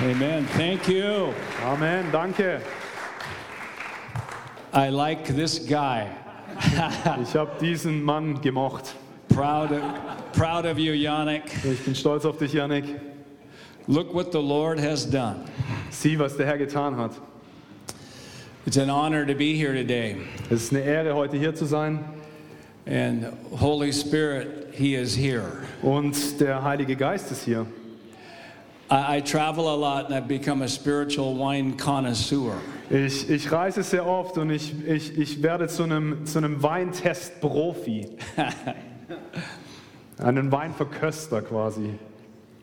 Amen. Thank you. Amen, danke. I like this guy. Ich habe diesen Mann gemocht. Proud of, proud of you, Yannick. Ich bin stolz auf dich, Janik. Look what the Lord has done. Sieh, was der Herr getan hat. It's an honor to be here today. Es ist eine Ehre, heute hier zu sein. And Holy Spirit, He is here. Und der Heilige Geist ist hier. I, I travel a lot and I've become a spiritual wine connoisseur. Ich, ich reise sehr oft und ich, ich, ich werde zu einem, zu einem Weintest-Profi. Einen Weinverköster quasi.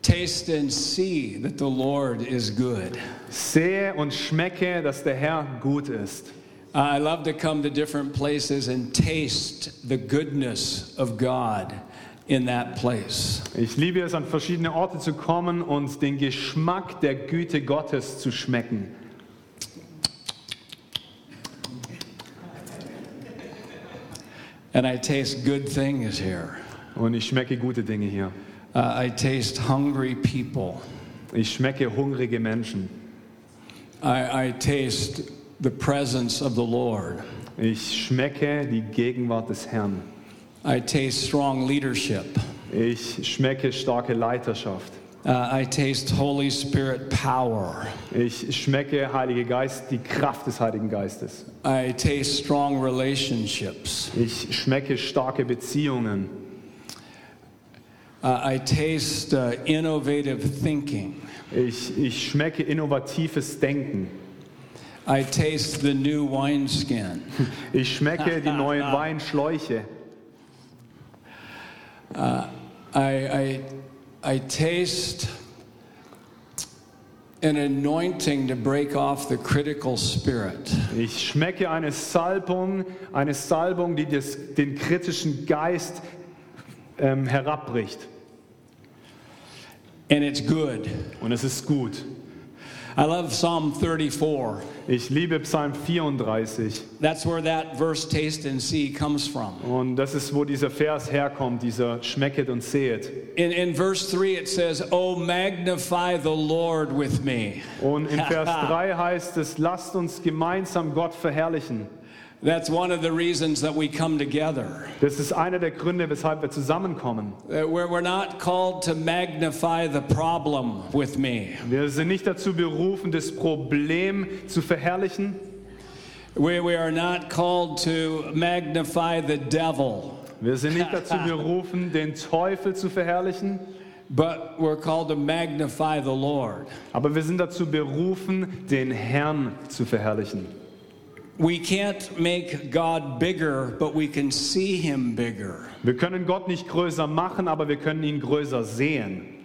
Taste and see that the Lord is good. Sehe und schmecke, dass der Herr gut ist. I love to come to different places and taste the goodness of God in that place. Ich liebe es, an verschiedene Orte zu kommen und den Geschmack der Güte Gottes zu schmecken. And I taste good things here. Und ich schmecke gute Dinge hier. Uh, I taste hungry people. Ich schmecke hungrige Menschen. I, I taste the presence of the Lord. Ich schmecke die Gegenwart des Herrn. I taste strong leadership. Ich schmecke starke Leiterschaft. Uh, I taste Holy Spirit power. Ich schmecke Heilige Geist, die Kraft des Heiligen Geistes. I taste strong relationships. Ich schmecke starke Beziehungen. Uh, I taste uh, innovative thinking. Ich, ich schmecke innovatives Denken. I taste the new wineskin. Ich schmecke die neuen Weinschläuche. I, I, I taste an anointing to break off the critical spirit. Ich schmecke eine Salbung, eine Salbung, die das, den kritischen Geist ähm, herabbricht. And it's good. Und es ist gut. I love Psalm 34. Ich liebe Psalm 34. That's where that verse, taste and see, comes from. Und das ist, wo dieser Vers herkommt, dieser schmecket und sehet. In, in verse 3, it says, Oh, magnify the Lord with me. Und in Vers 3 heißt es, lasst uns gemeinsam Gott verherrlichen. That's one of the reasons that we come together. Das ist einer der Gründe, weshalb wir zusammenkommen. We're, we're not called to magnify the problem with me. Wir sind nicht dazu berufen, das Problem zu verherrlichen. We, we are not called to magnify the devil, Wir sind nicht dazu berufen, den Teufel zu verherrlichen. but we're called to magnify the Lord. Aber wir sind dazu berufen, den Herrn zu verherrlichen. We can't make God bigger, but we can see him bigger. Wir können Gott nicht größer machen, aber wir können ihn größer sehen.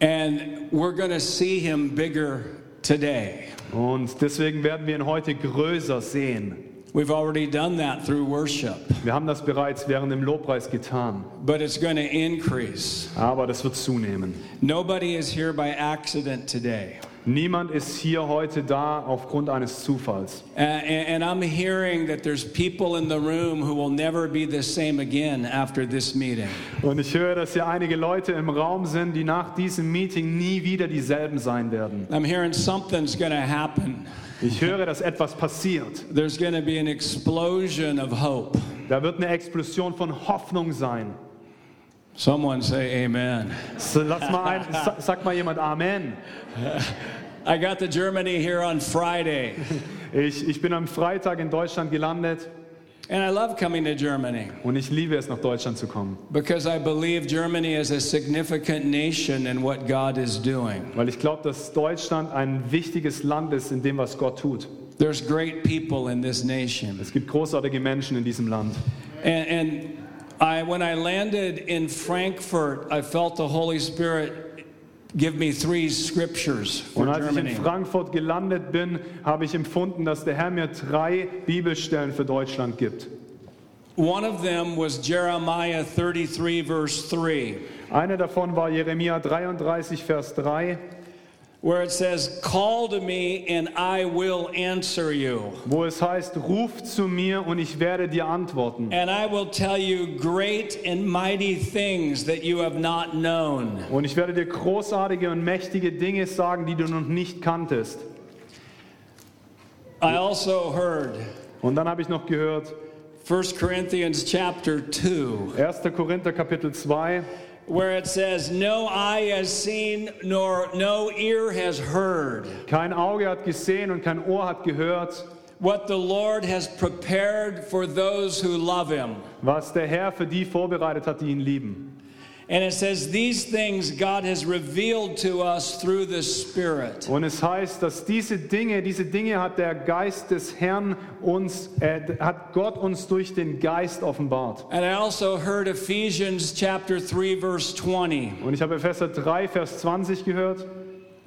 And we're going to see him bigger today. Und deswegen werden wir ihn heute größer sehen. We've already done that through worship, Wir haben das bereits während dem Lobpreis getan, but it's going to increase. aber das wird zunehmen. Nobody is here by accident today. Niemand ist hier heute da aufgrund eines Zufalls. And, and I'm hearing that there's people in the room who will never be the same again after this meeting. Und ich höre, dass hier einige Leute im Raum sind, die nach diesem Meeting nie wieder dieselben sein werden. I'm hearing something's going to happen. Ich höre, dass etwas passiert. There's going to be an explosion of hope. Da wird eine Explosion von Hoffnung sein. Someone say amen. So, lass mal ein, sa- sag mal jemand Amen. I got to Germany here on Friday, Ich, ich bin am Freitag in Deutschland gelandet and I love coming to Germany und ich liebe es, nach Deutschland zu kommen. because I believe Germany is a significant nation in what God is doing. Weil ich glaube, dass Deutschland ein wichtiges Land ist in dem, was Gott tut. There's great people in this nation. Es gibt großartige Menschen in diesem Land. And, and I, when I landed in Frankfurt, I felt the Holy Spirit give me three scriptures for Und als ich in Germany. Frankfurt gelandet bin, habe ich empfunden, dass der Herr mir drei Bibelstellen für Deutschland gibt. One of them was Jeremiah 33, verse 3. Eine davon war Jeremia 33, Vers 3. where it says, Call to me and I will answer you. wo es heißt, ruf zu mir und ich werde dir antworten. And I will tell you great and mighty things that you have not known. Und ich werde dir großartige und mächtige Dinge sagen, die du noch nicht kanntest. I also heard Und dann habe ich noch gehört, 1 Corinthians chapter 2, 1. Korinther Kapitel 2, where it says, No eye has seen, nor no ear has heard kein Auge hat gesehen und kein Ohr hat gehört, what the Lord has prepared for those who love him. was der Herr für die vorbereitet hat, die ihn lieben. And it says, These things God has revealed to us through the Spirit. Und es heißt, dass diese Dinge, diese Dinge hat der Geist des Herrn uns, äh, hat Gott uns durch den Geist offenbart. And I also heard Ephesians chapter 3, verse 20, Und ich habe Epheser 3, Vers 20 gehört,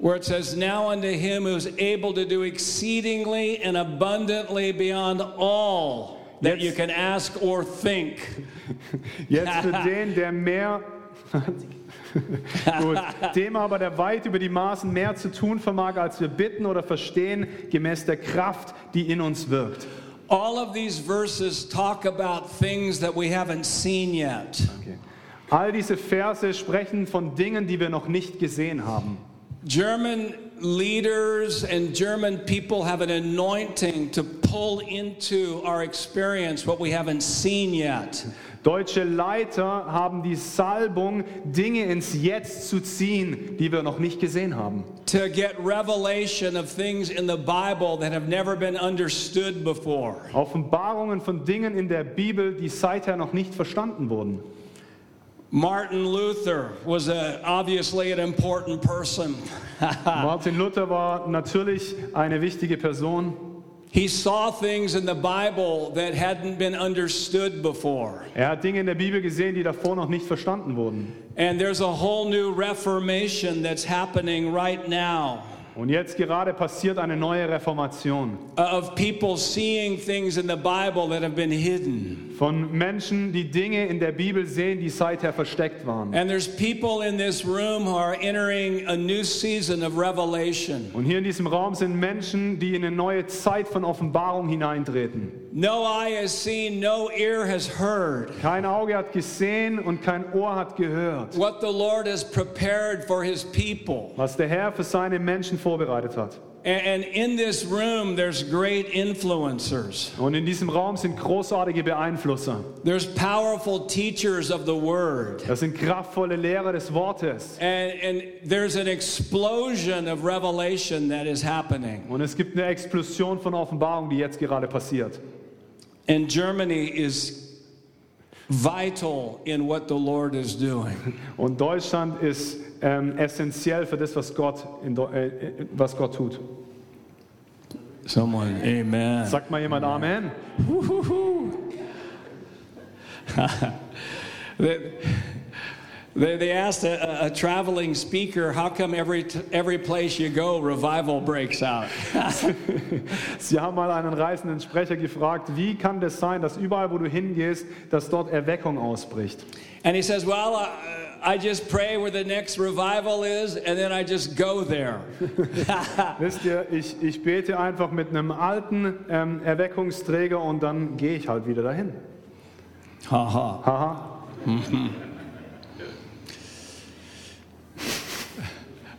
where it says, Now unto him who's able to do exceedingly and abundantly beyond all that Jetzt- you can ask or think. jetzt für den, der mehr, Gut, dem aber, der weit über die Maßen mehr zu tun vermag, als wir bitten oder verstehen, gemäß der Kraft, die in uns wirkt. All of these verses talk about things that we haven't seen yet. Okay. All diese Verse sprechen von Dingen, die wir noch nicht gesehen haben. German leaders and German people have an anointing to pull into our experience what we haven't seen yet. Deutsche Leiter haben die Salbung, Dinge ins Jetzt zu ziehen, die wir noch nicht gesehen haben. To get revelation of things in the Bible that have never been understood before. Offenbarungen von Dingen in der Bibel, die seither noch nicht verstanden wurden. Martin Luther was a, obviously an important person. Martin Luther war natürlich eine wichtige Person. He saw things in the Bible that hadn't been understood before. Er hat Dinge in der Bibel gesehen, die davor noch nicht verstanden wurden. And there's a whole new reformation that's happening right now. Und jetzt gerade passiert eine neue Reformation of people seeing things in the Bible that have been hidden. von Menschen, die Dinge in der Bibel sehen, die seither versteckt waren. And there's people in this room who are entering a new season of revelation. Und hier in diesem Raum sind Menschen, die in eine neue Zeit von Offenbarung hineintreten. No eye has seen, no ear has heard Kein Auge hat gesehen und kein Ohr hat gehört, what the Lord has prepared for his people. was der Herr für seine Menschen vorbereitet hat. And in this room, there's great influencers. Und in diesem Raum sind großartige Beeinflusser. There's powerful teachers of the word. Das sind kraftvolle Lehrer des Wortes. And, and there's an explosion of revelation that is happening. Und es gibt eine Explosion von Offenbarung, die jetzt gerade passiert. And Germany is vital in what the Lord is doing. Und Deutschland ist ähm, essentiell für das, was Gott, in, äh, äh, was Gott tut. Someone, amen. Sagt mal jemand Amen? They, they, they asked a, a traveling speaker, how come every, every place you go, revival breaks out? Sie haben mal einen reisenden Sprecher gefragt, wie kann das sein, dass überall, wo du hingehst, dass dort Erweckung ausbricht? And he says, well, uh, I just pray where the next revival is, and then I just go there. Wisst ihr, ich, ich bete einfach mit einem alten ähm, Erweckungsträger und dann gehe ich halt wieder dahin. Haha. Haha.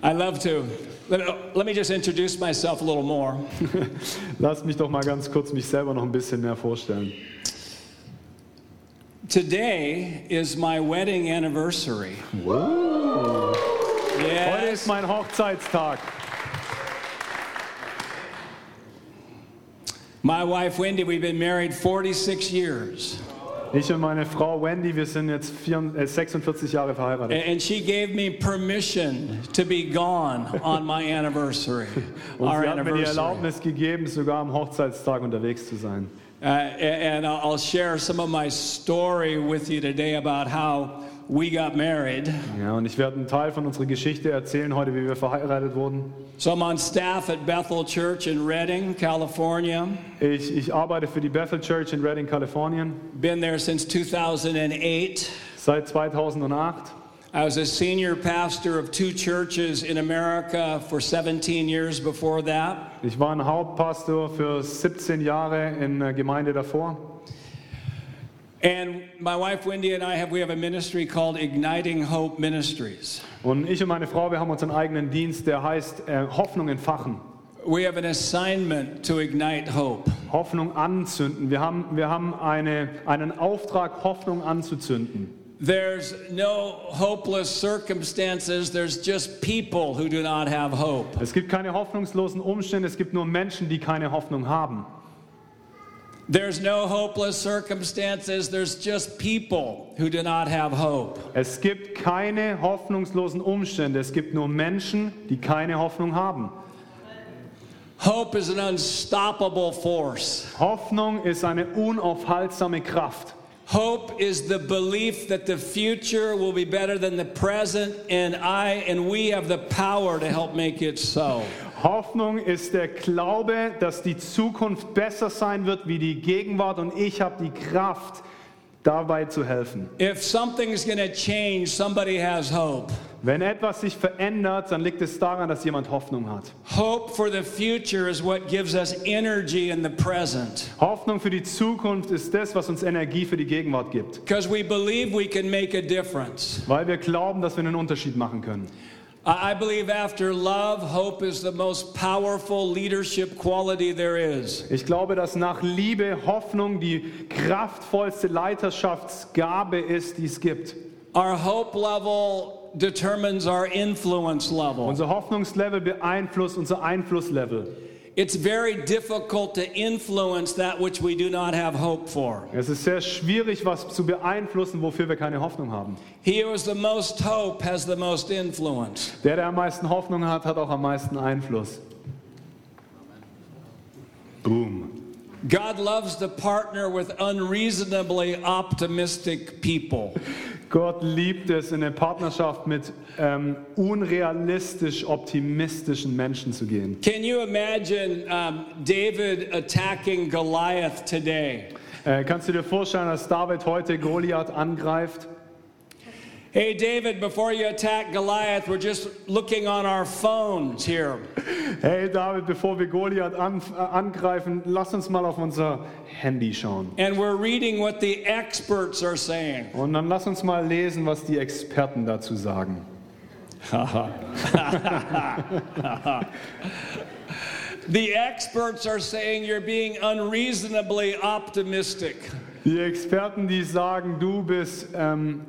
I love to. Let, let me just introduce myself a little more. Lasst mich doch mal ganz kurz mich selber noch ein bisschen mehr vorstellen. Today is my wedding anniversary. Heute Yes. ist mein Hochzeitstag. My wife Wendy, we've been married 46 years. Ich und meine Frau Wendy, wir sind jetzt äh, 46 Jahre verheiratet. And she gave me permission to be gone on my anniversary. Und sie hat mir die. Erlaubnis gegeben, sogar am Hochzeitstag unterwegs zu sein. Uh, and I'll share some of my story with you today about how we got married. Ja, und ich werde einen Teil von unserer Geschichte erzählen heute, wie wir verheiratet wurden. So I'm on staff at Bethel Church in Redding, California. Ich, ich arbeite für die Bethel Church in Redding, Kalifornien, Been there since 2008. seit 2008. I was a senior pastor of two churches in America for 17 years before that. Ich war ein Hauptpastor für 17 Jahre in der Gemeinde davor. And my wife Wendy and I have we have a ministry called Igniting Hope Ministries. Und ich und meine Frau, wir haben unseren eigenen Dienst, der heißt äh, Hoffnung entfachen. We have an assignment to ignite hope. Hoffnung anzünden. Wir haben, wir haben eine, einen Auftrag, Hoffnung anzuzünden. There's no hopeless circumstances, there's just people who do not have hope. Es gibt keine hoffnungslosen Umstände, es gibt nur Menschen, die keine Hoffnung haben. There's no hopeless circumstances, there's just people who do not have hope. Es gibt keine hoffnungslosen Umstände, es gibt nur Menschen, die keine Hoffnung haben. Hope is an unstoppable force. Hoffnung ist eine unaufhaltsame Kraft. Hope is the belief that the future will be better than the present, and I and we have the power to help make it so. Hoffnung ist der Glaube, dass die Zukunft besser sein wird wie die Gegenwart und ich habe die Kraft, dabei zu helfen. If something's going to change, somebody has hope. Wenn etwas sich verändert, dann liegt es daran, dass jemand Hoffnung hat. Hope for the future is what gives us energy in the present. Hoffnung für die Zukunft ist das, was uns Energie für die Gegenwart gibt. Because we believe we can make a difference. Weil wir glauben, dass wir einen Unterschied machen können. I I believe after love, hope is the most powerful leadership quality there is. Ich glaube, dass nach Liebe Hoffnung die kraftvollste Leiterschaftsgabe ist, die es gibt. Our hope level determines our influence level. Unser Hoffnungslevel beeinflusst unser Einflusslevel. It's very difficult to influence that which we do not have hope for. Es ist sehr schwierig, was zu beeinflussen, wofür wir keine Hoffnung haben. He who has the most hope has the most influence. Der, der am meisten Hoffnung hat, hat auch am meisten Einfluss. Boom. God loves to partner with unreasonably optimistic people. Gott liebt es, in eine Partnerschaft mit ähm, unrealistisch optimistischen Menschen zu gehen. Can you imagine um, David attacking Goliath today? Äh, kannst du dir vorstellen, dass David heute Goliath angreift? Hey, David, before you attack Goliath, we're just looking on our phones here. Hey David, bevor wir Goliath an, äh, angreifen, lass uns mal auf unser Handy schauen. And we're reading what the experts are saying. Und dann lass uns mal lesen, was die Experten dazu sagen. The experts are saying you're being unreasonably optimistic. Die Experten, die sagen, du bist ähm,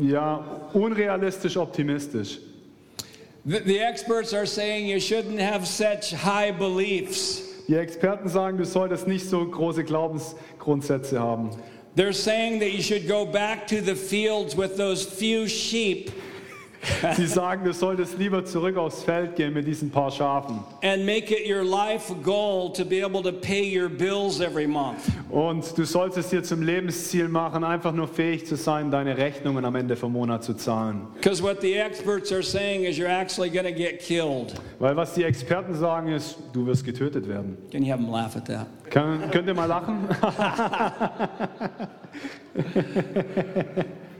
ja unrealistisch optimistisch. The, the experts are saying you shouldn't have such high beliefs. Die Experten sagen, du solltest nicht so große Glaubensgrundsätze haben. They're saying that you should go back to the fields with those few sheep Sie sagen, du solltest lieber zurück aufs Feld gehen mit diesen paar Schafen. and make it your life goal to be able to pay your bills every month. Und du sollst es dir zum Lebensziel machen, einfach nur fähig zu sein, deine Rechnungen am Ende vom Monat zu zahlen. Because what the experts are saying is you're actually going to get killed. Weil was die Experten sagen ist, du wirst getötet werden. Can you have them laugh at that? Kann, könnt ihr mal lachen?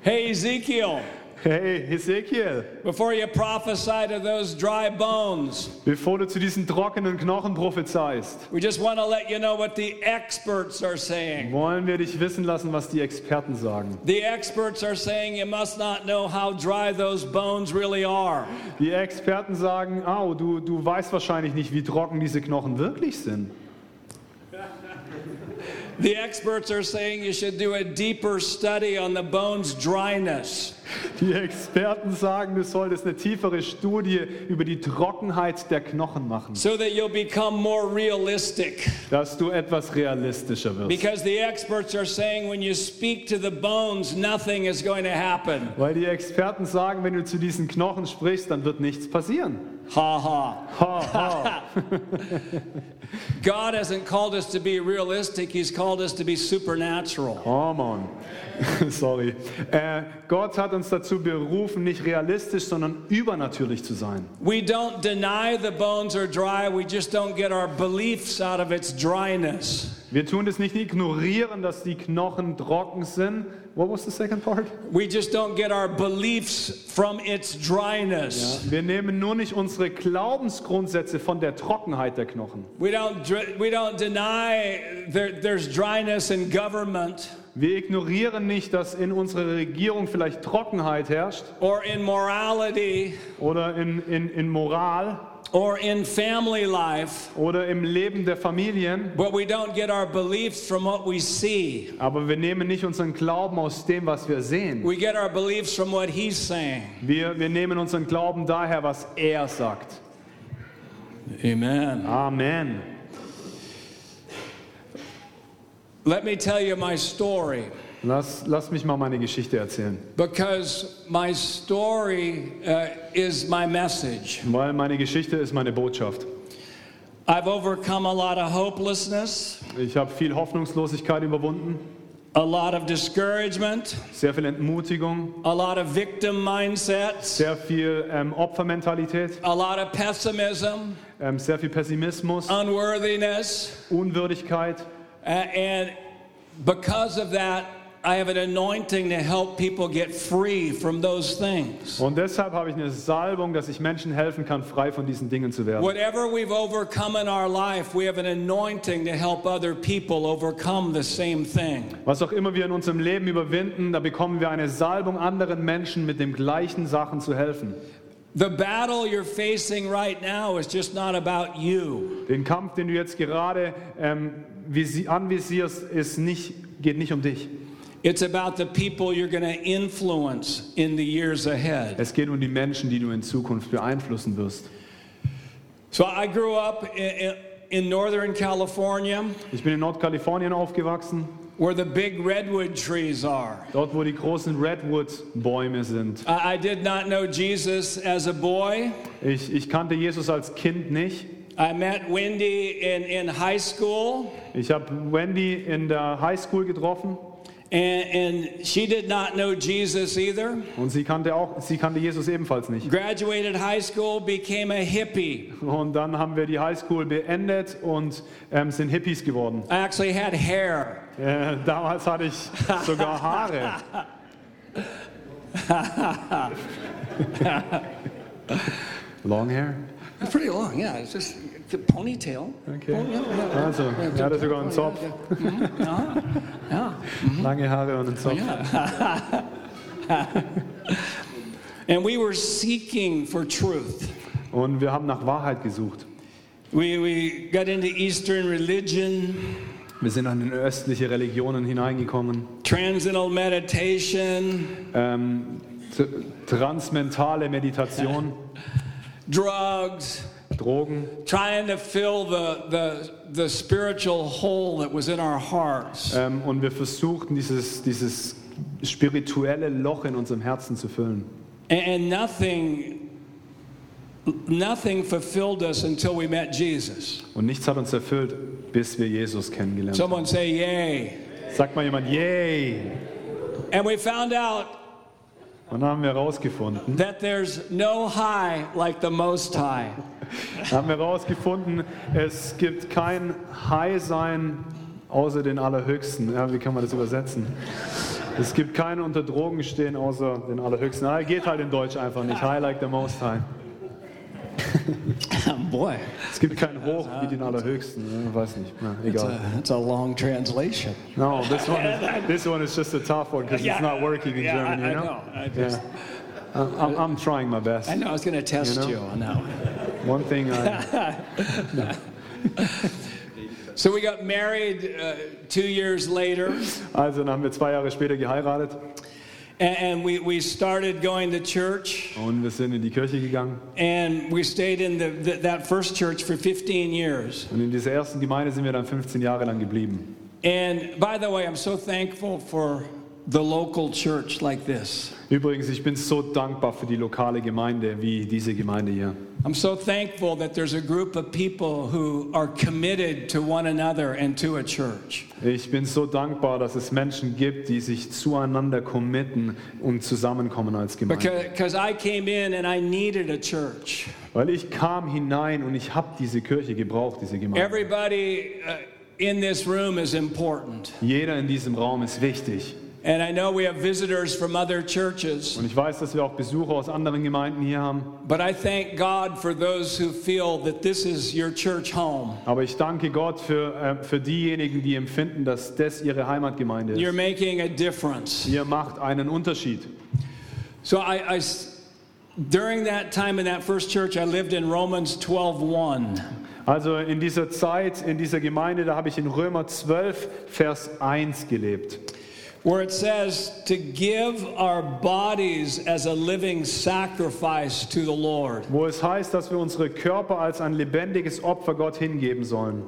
Hey, Ezekiel, Hey, Ezekiel, before you prophesy to those dry bones, bevor du zu diesen trockenen Knochen prophezeist, we just want to let you know what the experts are saying. wollen wir dich wissen lassen, was die Experten sagen. The experts are saying you must not know how dry those bones really are. Die Experten sagen, au, du, du weißt wahrscheinlich nicht, wie trocken diese Knochen wirklich sind. The experts are saying you should do a deeper study on the bone's dryness. Die Experten sagen, du solltest eine tiefere Studie über die Trockenheit der Knochen machen, so that you'll become more realistic. dass du etwas realistischer wirst. Because the experts are saying when you speak to the bones, nothing is going to happen. Weil die Experten sagen, wenn du zu diesen Knochen sprichst, dann wird nichts passieren. Ha ha. Ha, ha. God hasn't called us to be realistic, He's called us to be supernatural. Oh Mann. Sorry. Äh, Gott hat uns dazu berufen, nicht realistisch, sondern übernatürlich zu sein. We don't deny the bones are dry, we just don't get our beliefs out of its dryness. Wir tun es nicht ignorieren, dass die Knochen trocken sind. What was the second part? We just don't get our beliefs from its dryness. Wir nehmen nur nicht unsere Glaubensgrundsätze von der Trockenheit der Knochen. We don't we don't deny there, there's dryness in government Wir ignorieren nicht, dass in unserer Regierung vielleicht Trockenheit herrscht or in morality oder in, in, in Moral or in family life, oder im Leben der Familien. but we don't get our beliefs from what we see. Aber wir nehmen nicht unseren Glauben aus dem, was wir sehen. We get our beliefs from what he's saying. Wir, wir nehmen unseren Glauben daher, was er sagt. Amen. Amen. Let me tell you my story Lass, lass mich mal meine Geschichte erzählen. because my story uh, is my message. Weil meine Geschichte ist meine Botschaft. I've overcome a lot of hopelessness, Ich habe viel Hoffnungslosigkeit überwunden, a lot of discouragement, sehr viel Entmutigung, a lot of victim mindsets, sehr viel ähm, Opfermentalität, a lot of pessimism, ähm, sehr viel Pessimismus, unworthiness, Unwürdigkeit. uh, and because of that, I have an anointing to help people get free from those things. Und deshalb habe ich eine Salbung, dass ich Menschen helfen kann, frei von diesen Dingen zu werden. Whatever we've overcome in our life, we have an anointing to help other people overcome the same thing. Was auch immer wir in unserem Leben überwinden, da bekommen wir eine Salbung, anderen Menschen mit den gleichen Sachen zu helfen. The battle you're facing right now is just not about you. Den Kampf, den du jetzt gerade ähm, visi- anvisierst, ist nicht, geht nicht um dich. It's about the people you're going to influence in the years ahead. Es geht um die Menschen, die du in Zukunft beeinflussen wirst. So I grew up in, in Northern California Ich bin in Nordkalifornien aufgewachsen, where the big redwood trees are. dort wo die großen Redwood-Bäume sind. I, I did not know Jesus as a boy. Ich, ich kannte Jesus als Kind nicht. I met Wendy in, in high school, Ich habe Wendy in der Highschool getroffen and, and she did not know Jesus either. und sie kannte, auch, sie kannte Jesus ebenfalls nicht. Graduated high school, became a hippie. Und dann haben wir die Highschool beendet und ähm, sind Hippies geworden. I actually had hair. Äh, damals hatte ich sogar Haare. Long hair? It's pretty long, yeah. It's just the ponytail. Okay. Oh, yeah, yeah. Also, er hatte sogar einen Zopf. Ja, ja. Lange Haare und einen Zopf. And we were seeking for truth. Und wir haben nach Wahrheit gesucht. We, we got into Eastern religion, Wir sind in östliche Religionen hineingekommen. transcendental meditation, Ähm, transmentale Meditation, drugs, Drogen. trying to fill the, the, the spiritual hole that was in our hearts. Ähm, und wir versuchten, dieses, dieses spirituelle Loch in unserem Herzen zu füllen. And nothing, nothing fulfilled us until we met Jesus. Und nichts hat uns erfüllt, bis wir Jesus kennengelernt. Someone say, Yay. Sagt mal jemand, yay! And we found out Und dann haben wir herausgefunden, that there's no high like the Most High. haben wir herausgefunden, es gibt kein High-Sein außer den Allerhöchsten. Ja, wie kann man das übersetzen? Es gibt keinen unter Drogen stehen außer den Allerhöchsten. Ah, geht halt in Deutsch einfach nicht. High like the Most High. Boy, Es gibt kein Hoch wie den Allerhöchsten. Ja, weiß nicht. Na, it's egal. a, it's a long translation. No, this one, is, this one is just a tough one because it's not working in yeah, German, I, you I know? know. I, just, Yeah. I'm, I'm trying my best. I know. I was going to test You you, know? on that one. One thing I, So we got married uh, two years later, also dann haben wir zwei Jahre später geheiratet and, we, we started going to church, und wir sind in die Kirche gegangen. and we stayed in the, the, that first church for 15 years. Und in dieser ersten Gemeinde sind wir dann 15 Jahre lang geblieben. And by the way, I'm so thankful for the local church like this. Übrigens, ich bin so dankbar für die lokale Gemeinde wie diese Gemeinde hier. I'm so thankful that there's a group of people who are committed to one another and to a church. Ich bin so dankbar, dass es Menschen gibt, die sich zueinander committen und zusammenkommen als Gemeinde. Because I came in and I needed a church. Weil ich kam hinein und ich habe diese Kirche gebraucht, diese Gemeinde. Everybody uh, in this room is important. Jeder in diesem Raum ist wichtig. And I know we have visitors from other churches, Und ich weiß, dass wir auch Besucher aus anderen Gemeinden hier haben. but I thank God for those who feel that this is your church home. Aber ich danke Gott für, äh, für diejenigen, die empfinden, dass das ihre Heimatgemeinde You're ist. making a difference. Ihr macht einen Unterschied. So I, I during that time in that first church, I lived in Romans 12:1. Also in dieser Zeit, in dieser Gemeinde, da habe ich in Römer 12, Vers 1 gelebt. Where it says to give our bodies as a living sacrifice to the Lord. Wo es heißt, dass wir unsere Körper als ein lebendiges Opfer Gott hingeben sollen.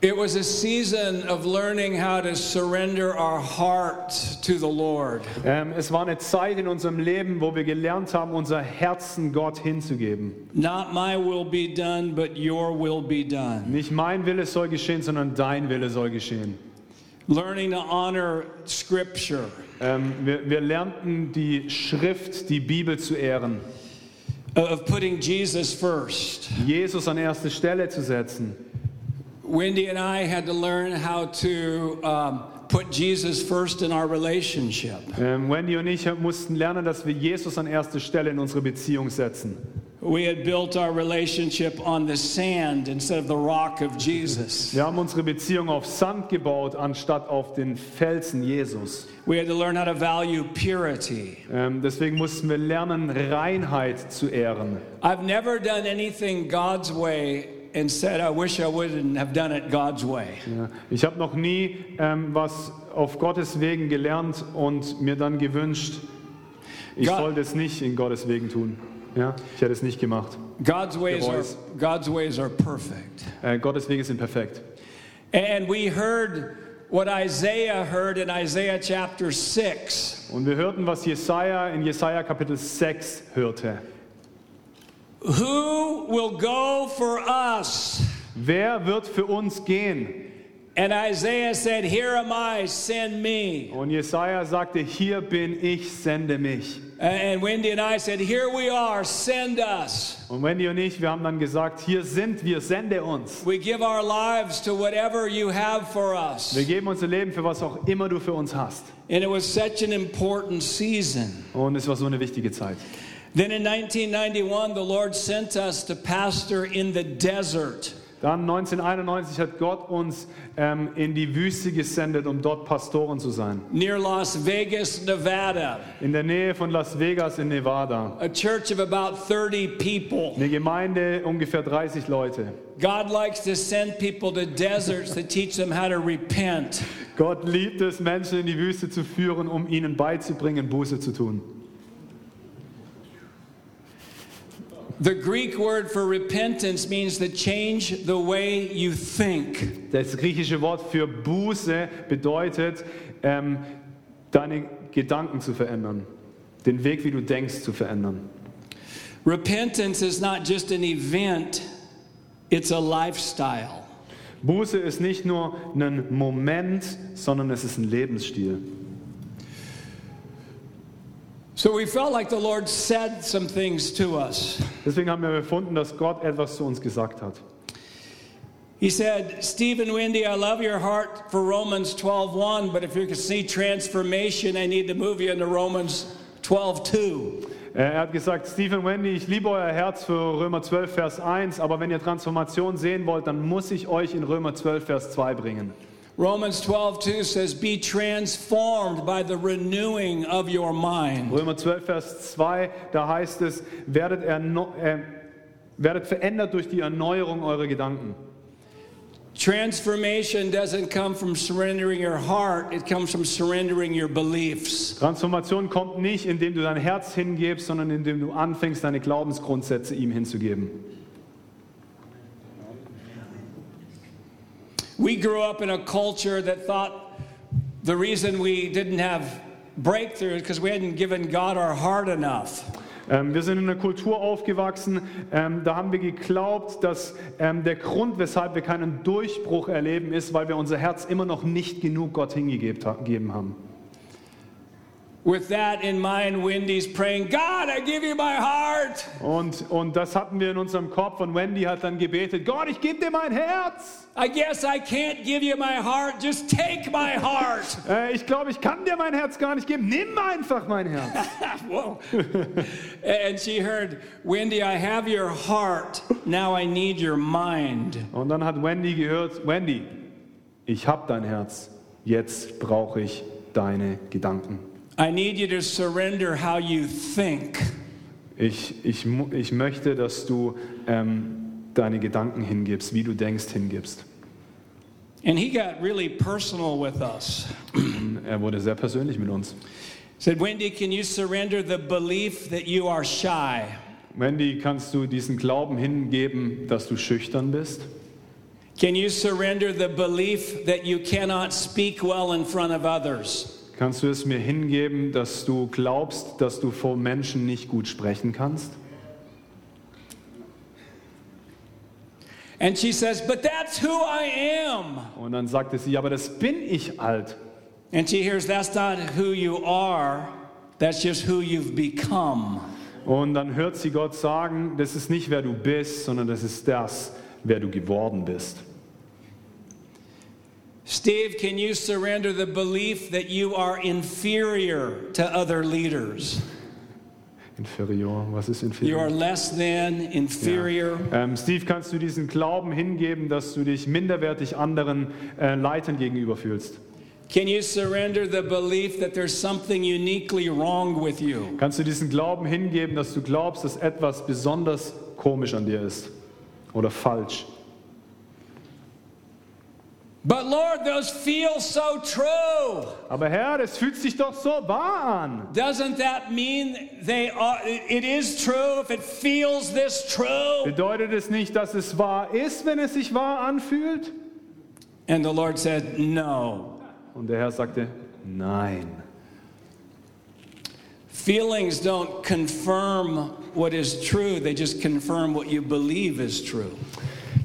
It was a season of learning how to surrender our heart to the Lord. Ähm, es war eine Zeit in unserem Leben, wo wir gelernt haben, unser Herzen Gott hinzugeben. Not my will be done, but your will be done. Nicht mein Wille soll geschehen, sondern dein Wille soll geschehen. Learning to honor Scripture. Ähm, wir, wir lernten die Schrift, die Bibel zu ehren, Of putting Jesus first. Jesus an erste Stelle zu setzen. Wendy and I had to learn how to um, put Jesus first in our relationship. Ähm, Wendy und ich mussten lernen, dass wir Jesus an erste Stelle in unsere Beziehung setzen. We had built our relationship on the sand instead of the rock of Jesus. Wir haben unsere Beziehung auf Sand gebaut, anstatt auf den Felsen Jesus. We had to learn how to value purity. Ähm, deswegen mussten wir lernen, Reinheit zu ehren. I've never done anything God's way and said, I wish I wouldn't have done it God's way. Ja. Ich habe noch nie ähm, was auf Gottes Wegen gelernt und mir dann gewünscht, ich Gott- sollte es nicht in Gottes Wegen tun. Ja, ich hätte es nicht gemacht. God's ways are. God's ways are perfect. Äh, Gottes Wege sind perfekt. And we heard what Isaiah heard in Isaiah chapter 6. Und wir hörten, was Jesaja in Jesaja Kapitel 6 hörte. Who will go for us? Wer wird für uns gehen? And Isaiah said, Here am I, send me. Und Jesaja sagte: Hier bin ich, sende mich. And Wendy and I said, Here we are, send us. Und Wendy und ich, wir haben dann gesagt: Hier sind wir, sende uns. We give our lives to whatever you have for us. Wir geben unser Leben für was auch immer du für uns hast. And it was such an important season. Und es war so eine wichtige Zeit. Then in 1991, the Lord sent us to pastor in the desert. Dann 1991 hat Gott uns ähm, in die Wüste gesendet, um dort Pastoren zu sein. near Las Vegas, Nevada, In der Nähe von Las Vegas in Nevada. a church of about 30 people. Eine Gemeinde, ungefähr 30 Leute. God likes to send people to deserts to teach them how to repent. Gott liebt es, Menschen in die Wüste zu führen, um ihnen beizubringen, Buße zu tun. The Greek word for repentance means to change the way you think. Das griechische Wort für Buße bedeutet, ähm, deine Gedanken zu verändern. Den Weg, wie du denkst, zu verändern. Repentance is not just an event, it's a lifestyle. Buße ist nicht nur ein Moment, sondern es ist ein Lebensstil. So we felt like the Lord said some things to us. Deswegen haben wir gefunden, dass Gott etwas zu uns gesagt hat. He said, Stephen Wendy, I love your heart for Romans 12:1, but if you can see transformation, I need to move you into Romans 12:2. Er hat gesagt, Stephen Wendy, ich liebe euer Herz für Römer 12, Vers 1, aber wenn ihr Transformation sehen wollt, dann muss ich euch in Römer 12, Vers 2 bringen. Romans 12:2 says, "Be transformed by the renewing of your mind." Römer 12, Vers 2, da heißt es, werdet, äh, werdet verändert durch die Erneuerung eurer Gedanken. Transformation doesn't come from surrendering your heart, it comes from surrendering your beliefs. Transformation kommt nicht, indem du dein Herz hingibst, sondern indem du anfängst, deine Glaubensgrundsätze ihm hinzugeben. We grew up in a culture that thought the reason we didn't have breakthrough is because we hadn't given God our heart enough. Ähm, wir sind in einer Kultur aufgewachsen, ähm, da haben wir geglaubt, dass ähm, der Grund, weshalb wir keinen Durchbruch erleben, ist, weil wir unser Herz immer noch nicht genug Gott hingegeben ha- gegeben haben. With that in mind, Wendy's praying, God, I give you my heart. Und, und das hatten wir in unserem Kopf und Wendy hat dann gebetet, Gott, ich gebe dir mein Herz. I guess I can't give you my heart. Just take my heart. Äh, ich glaube, ich kann dir mein Herz gar nicht geben. Nimm einfach mein Herz. Whoa. and she heard, Wendy, I have your heart. Now I need your mind. Und dann hat Wendy gehört, Wendy, ich habe dein Herz. Jetzt brauche ich deine Gedanken. I need you to surrender how you think. Ich, ich, ich möchte, dass du ähm, deine Gedanken hingibst, wie du denkst, hingibst. And he got really personal with us. Er wurde sehr persönlich mit uns. Said, Wendy, can you surrender the belief that you are shy? Wendy, kannst du diesen Glauben hingeben, dass du schüchtern bist? Can you surrender the belief that you cannot speak well in front of others? Kannst du es mir hingeben, dass du glaubst, dass du vor Menschen nicht gut sprechen kannst? And she says, But that's who I am. Und dann sagte sie, aber das bin ich alt. And she hears, That's not who you are, that's just who you've become. Und dann hört sie Gott sagen, das ist nicht wer du bist, sondern das ist das, wer du geworden bist. Steve, can you surrender the belief that you are inferior to other leaders? Inferior, was ist You are inferior? less than, inferior. Ähm, Steve, kannst du diesen Glauben hingeben, dass du dich minderwertig anderen äh, Leitern gegenüber fühlst? Can you surrender the belief that there's something uniquely wrong with you? Kannst du diesen Glauben hingeben, dass du glaubst, dass etwas besonders komisch an dir ist oder falsch? But Lord, those feel so true. Aber Herr, das fühlt sich doch so wahr an. Doesn't that mean they are, it is true if it feels this true? Bedeutet es nicht, dass es wahr ist, wenn es sich wahr anfühlt? And the Lord said, No. Und der Herr sagte, nein. Feelings don't confirm what is true, they just confirm what you believe is true.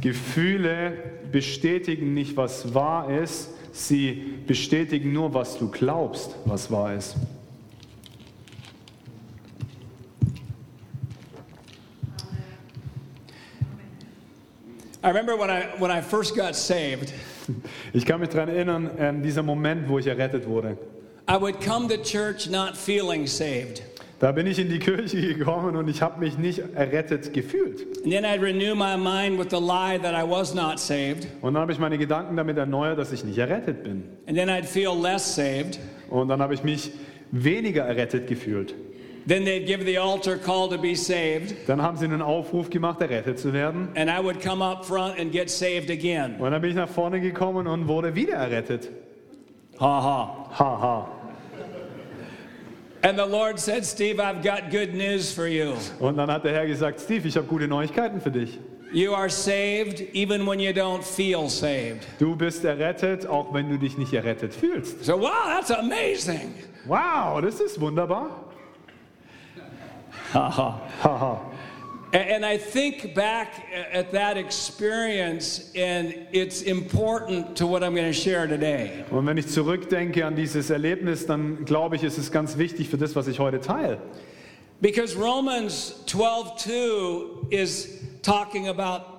Gefühle bestätigen nicht, was wahr ist, sie bestätigen nur, was du glaubst, was wahr ist. I remember when I, when I first got saved, Ich kann mich daran erinnern, ähm, dieser Moment, wo ich errettet wurde. I would come to church not feeling saved. Da bin ich in die Kirche gekommen und ich habe mich nicht errettet gefühlt. And then I'd renew my mind with the lie that I was not saved. Und dann habe ich meine Gedanken damit erneuert, dass ich nicht errettet bin. And then I'd feel less saved. Und dann habe ich mich weniger errettet gefühlt. Then they'd give the altar call to be saved. Dann haben sie einen Aufruf gemacht, errettet zu werden. And I would come up front and get saved again. Und dann bin ich nach vorne gekommen und wurde wieder errettet. Ha ha. Haha. And the Lord said, Steve, I've got good news for you. Und dann hat der Herr gesagt, Steve, ich habe gute Neuigkeiten für dich. You are saved even when you don't feel saved. Du bist errettet, auch wenn du dich nicht errettet fühlst. So, wow, that's amazing. Wow, das ist wunderbar. Haha. Haha. And I think back at that experience, and it's important to what I'm going to share today. Und wenn ich zurückdenke an dieses Erlebnis, dann glaube ich, ist es ganz wichtig für das, was ich heute teile. Because Romans 12:2 is talking about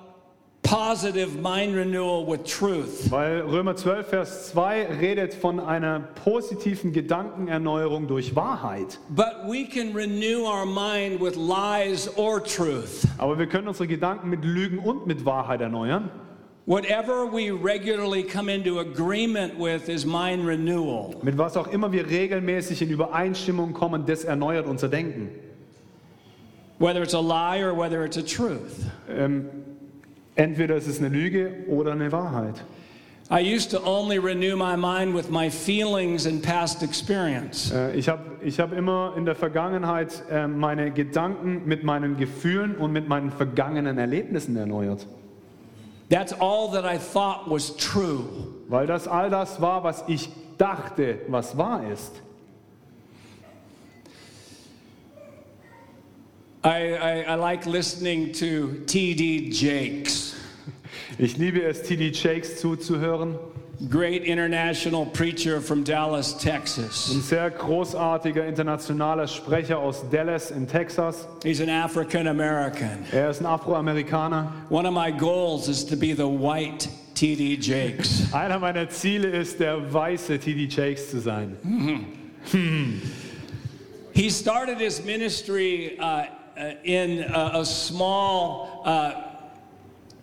positive mind renewal with truth. Weil Römer 12, Vers 2 redet von einer positiven Gedankenerneuerung durch Wahrheit. But we can renew our mind with lies or truth. Aber wir können unsere Gedanken mit Lügen und mit Wahrheit erneuern. Whatever we regularly come into agreement with is mind renewal. Mit was auch immer wir regelmäßig in Übereinstimmung kommen, das erneuert unser Denken. Whether it's a lie or whether it's a truth. Ähm, entweder es ist eine Lüge oder eine Wahrheit. I used to only renew my mind with my feelings and past experience. Äh, ich habe ich hab immer in der Vergangenheit äh, meine Gedanken mit meinen Gefühlen und mit meinen vergangenen Erlebnissen erneuert. That's all that I thought was true. Weil das all das war, was ich dachte, was wahr ist. I, I, I like listening to T.D. Jakes. Ich liebe es, T.D. Jakes zuzuhören. great international preacher from Dallas, Texas. Ein sehr großartiger internationaler Sprecher aus Dallas in Texas. He's an African American. Er ist ein Afroamerikaner. One of my goals is to be the white T.D. Jakes. Einer meiner Ziele ist, der weiße T.D. Jakes zu sein. He started his ministry uh, in a, a small uh,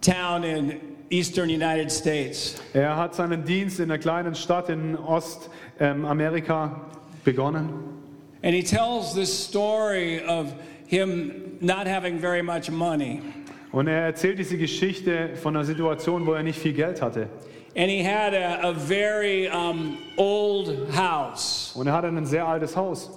town in eastern United States. Er hat seinen Dienst in einer kleinen Stadt in Ostamerika begonnen. And he tells this story of him not having very much money. Und er erzählt diese Geschichte von einer Situation, wo er nicht viel Geld hatte. And he had a, a very um, old house. Und er hatte ein sehr altes Haus.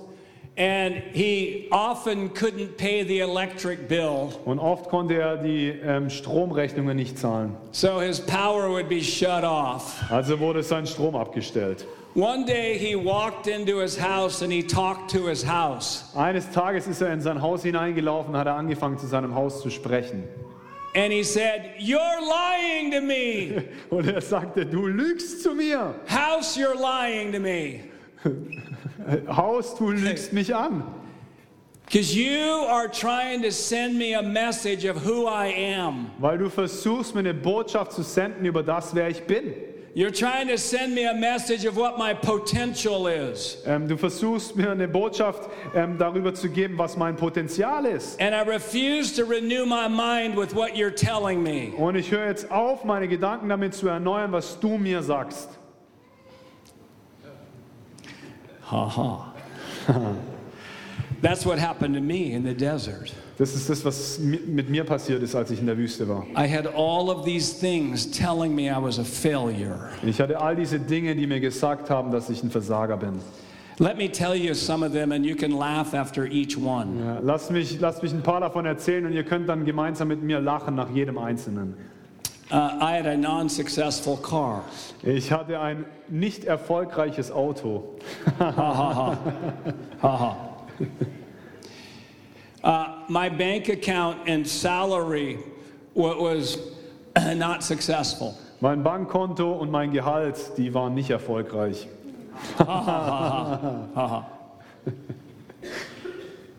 And he often couldn't pay the electric bill, Und oft konnte er die ähm, Stromrechnungen nicht zahlen. so his power would be shut off. Also wurde sein Strom abgestellt. One day he walked into his house and he talked to his house. Eines Tages ist er in sein Haus hineingelaufen, hat er angefangen zu seinem Haus zu sprechen. And he said, You're lying to me. Und er sagte, du lügst zu mir. House, you're lying to me. Haus, du lügst mich an. Because you are trying to send me a message of who I am. Weil du versuchst, mir eine Botschaft zu senden über das, wer ich bin. You're trying to send me a message of what my potential is. Ähm, du versuchst mir eine Botschaft ähm, darüber zu geben, was mein Potenzial ist. And I refuse to renew my mind with what you're telling me. Und ich höre jetzt auf, meine Gedanken damit zu erneuern, was du mir sagst. Ha ha. That's what happened to me in the desert. Das ist das, was mi- mit mir passiert ist, als ich in der Wüste war. I had all of these things telling me I was a failure. Ich hatte all diese Dinge, die mir gesagt haben, dass ich ein Versager bin. Let me tell you some of them, and you can laugh after each one. Ja, lasst, mich, lasst mich ein paar davon erzählen und ihr könnt dann gemeinsam mit mir lachen nach jedem einzelnen. Uh, I had a non successful car. Ich hatte ein nicht erfolgreiches Auto. Uh, my bank account and salary wa- was not successful. Mein Bankkonto und mein Gehalt, die waren nicht erfolgreich.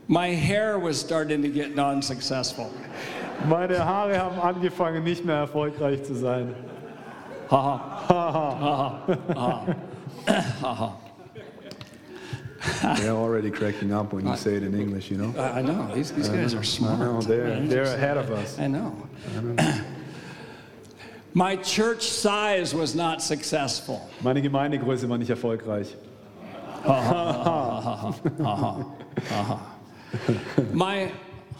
My hair was starting to get non successful. Meine Haare haben angefangen, nicht mehr erfolgreich zu sein. They're already cracking up when you say it in English, you know? I know, these, these guys are I smart. know, they're, they're ahead of us. I know. My church size was not successful. Meine Gemeindegröße war nicht erfolgreich. My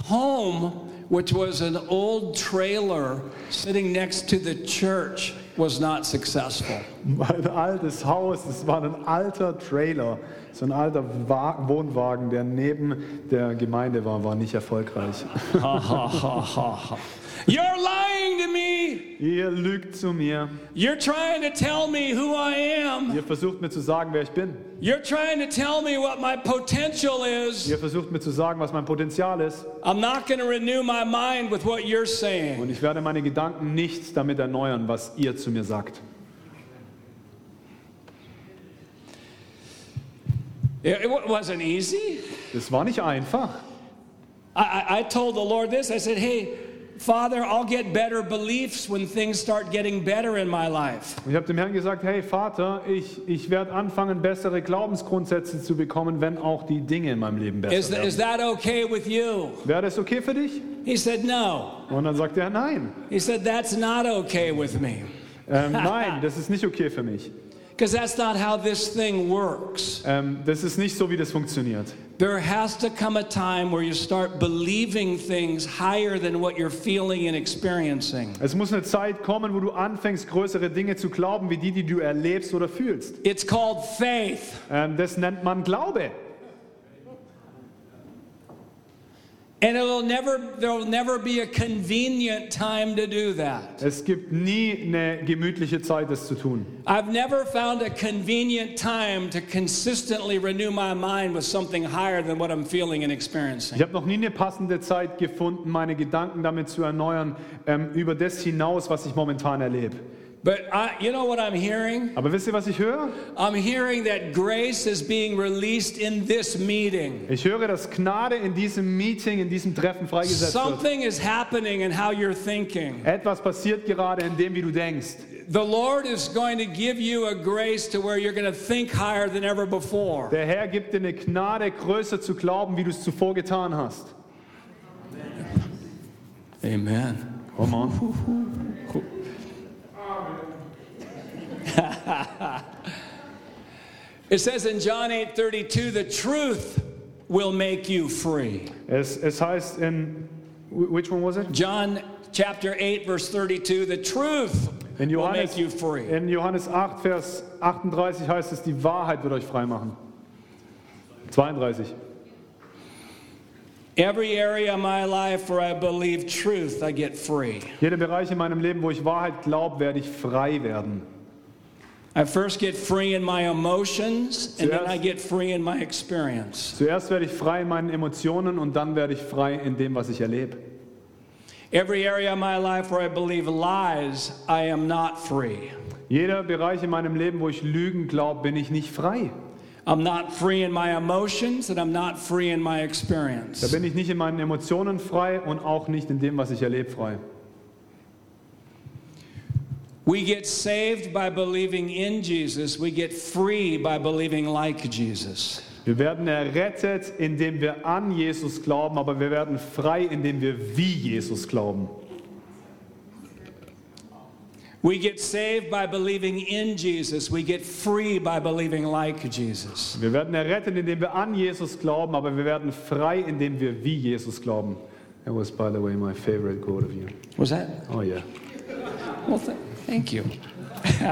home, which was an old trailer sitting next to the church, was not successful. Mein altes Haus, das war ein alter Trailer, so ein alter Wa Wohnwagen, der neben der Gemeinde war, war nicht erfolgreich. You're lying to me. Ihr lügt zu mir. You're trying to tell me who I am. Ihr versucht mir zu sagen, wer ich bin. You're trying to tell me what my potential is. Ihr versucht mir zu sagen, was mein Potenzial ist. I'm not going to renew my mind with what you're saying. Und ich werde meine Gedanken nicht damit erneuern, was ihr zu mir sagt. It, wasn't easy. Das war nicht einfach. I, I told the Lord this. I said, Hey, Father, I'll get better beliefs when things start getting better in my life. Und ich habe dem Herrn gesagt, hey Vater, ich, ich werde anfangen, bessere Glaubensgrundsätze zu bekommen, wenn auch die Dinge in meinem Leben Is, besser is werden. that okay with you? Wäre das okay für dich? He said, No. Und dann sagt er, nein. He said, That's not okay with me. Ähm, nein, das ist nicht okay für mich. Because that's not how this thing works. Ähm, das ist nicht so, wie das funktioniert. There has to come a time where you start believing things higher than what you're feeling and experiencing. Es muss eine Zeit kommen, wo du anfängst, größere Dinge zu glauben, wie die, die du erlebst oder fühlst. It's called faith. Ähm, das nennt man Glaube. And it'll never, there'll never be a convenient time to do that. Es gibt nie eine gemütliche Zeit, das zu tun. I've never found a convenient time to consistently renew my mind with something higher than what I'm feeling and experiencing. Ich habe noch nie eine passende Zeit gefunden, meine Gedanken damit zu erneuern, ähm, über das hinaus, was ich momentan erlebe. But I, you know what I'm hearing? Aber wisst ihr, was ich höre? I'm hearing that grace is being released in this meeting. Ich höre, dass Gnade in diesem Meeting, in diesem Treffen freigesetzt wird. Something is happening in how you're thinking. Etwas passiert gerade in dem, wie du denkst. The Lord is going to give you a grace to where you're going to think higher than ever before. Der Herr gibt dir eine Gnade, größer zu glauben, wie du es zuvor getan hast. Amen. Come on. It says in John 8:32, the truth will make you free. Es, es heißt in, which one was it? John chapter 8 verse 32, the truth In will Johannes, make you free. in Johannes 8, Vers 38 heißt es, die Wahrheit wird euch frei machen. 32. Every area of my life where I believe truth, I get free. Jeder Bereich in meinem Leben, wo ich Wahrheit glaube, werde ich frei werden. I first get free in my emotions and then Zuerst- I get free in my experience. Zuerst werde ich frei in meinen Emotionen und dann werde ich frei in dem, was ich erlebe. Every area of my life where I believe lies, I am not free. Jeder Bereich in meinem Leben, wo ich Lügen glaube, bin ich nicht frei. I'm not free in my emotions and I'm not free in my Da experience. bin ich nicht in meinen Emotionen frei und auch nicht in dem, was ich erlebe, frei. We get saved by believing in Jesus. We get free by believing like Jesus. Wir werden errettet, indem wir an Jesus glauben, aber wir werden frei, indem wir wie Jesus glauben. We get saved by believing in Jesus. We get free by believing like Jesus. Wir werden errettet, indem wir an Jesus glauben, aber wir werden frei, indem wir wie Jesus glauben. That was, by the way, my favorite quote of you. Was that? Oh yeah. Well, th- thank you.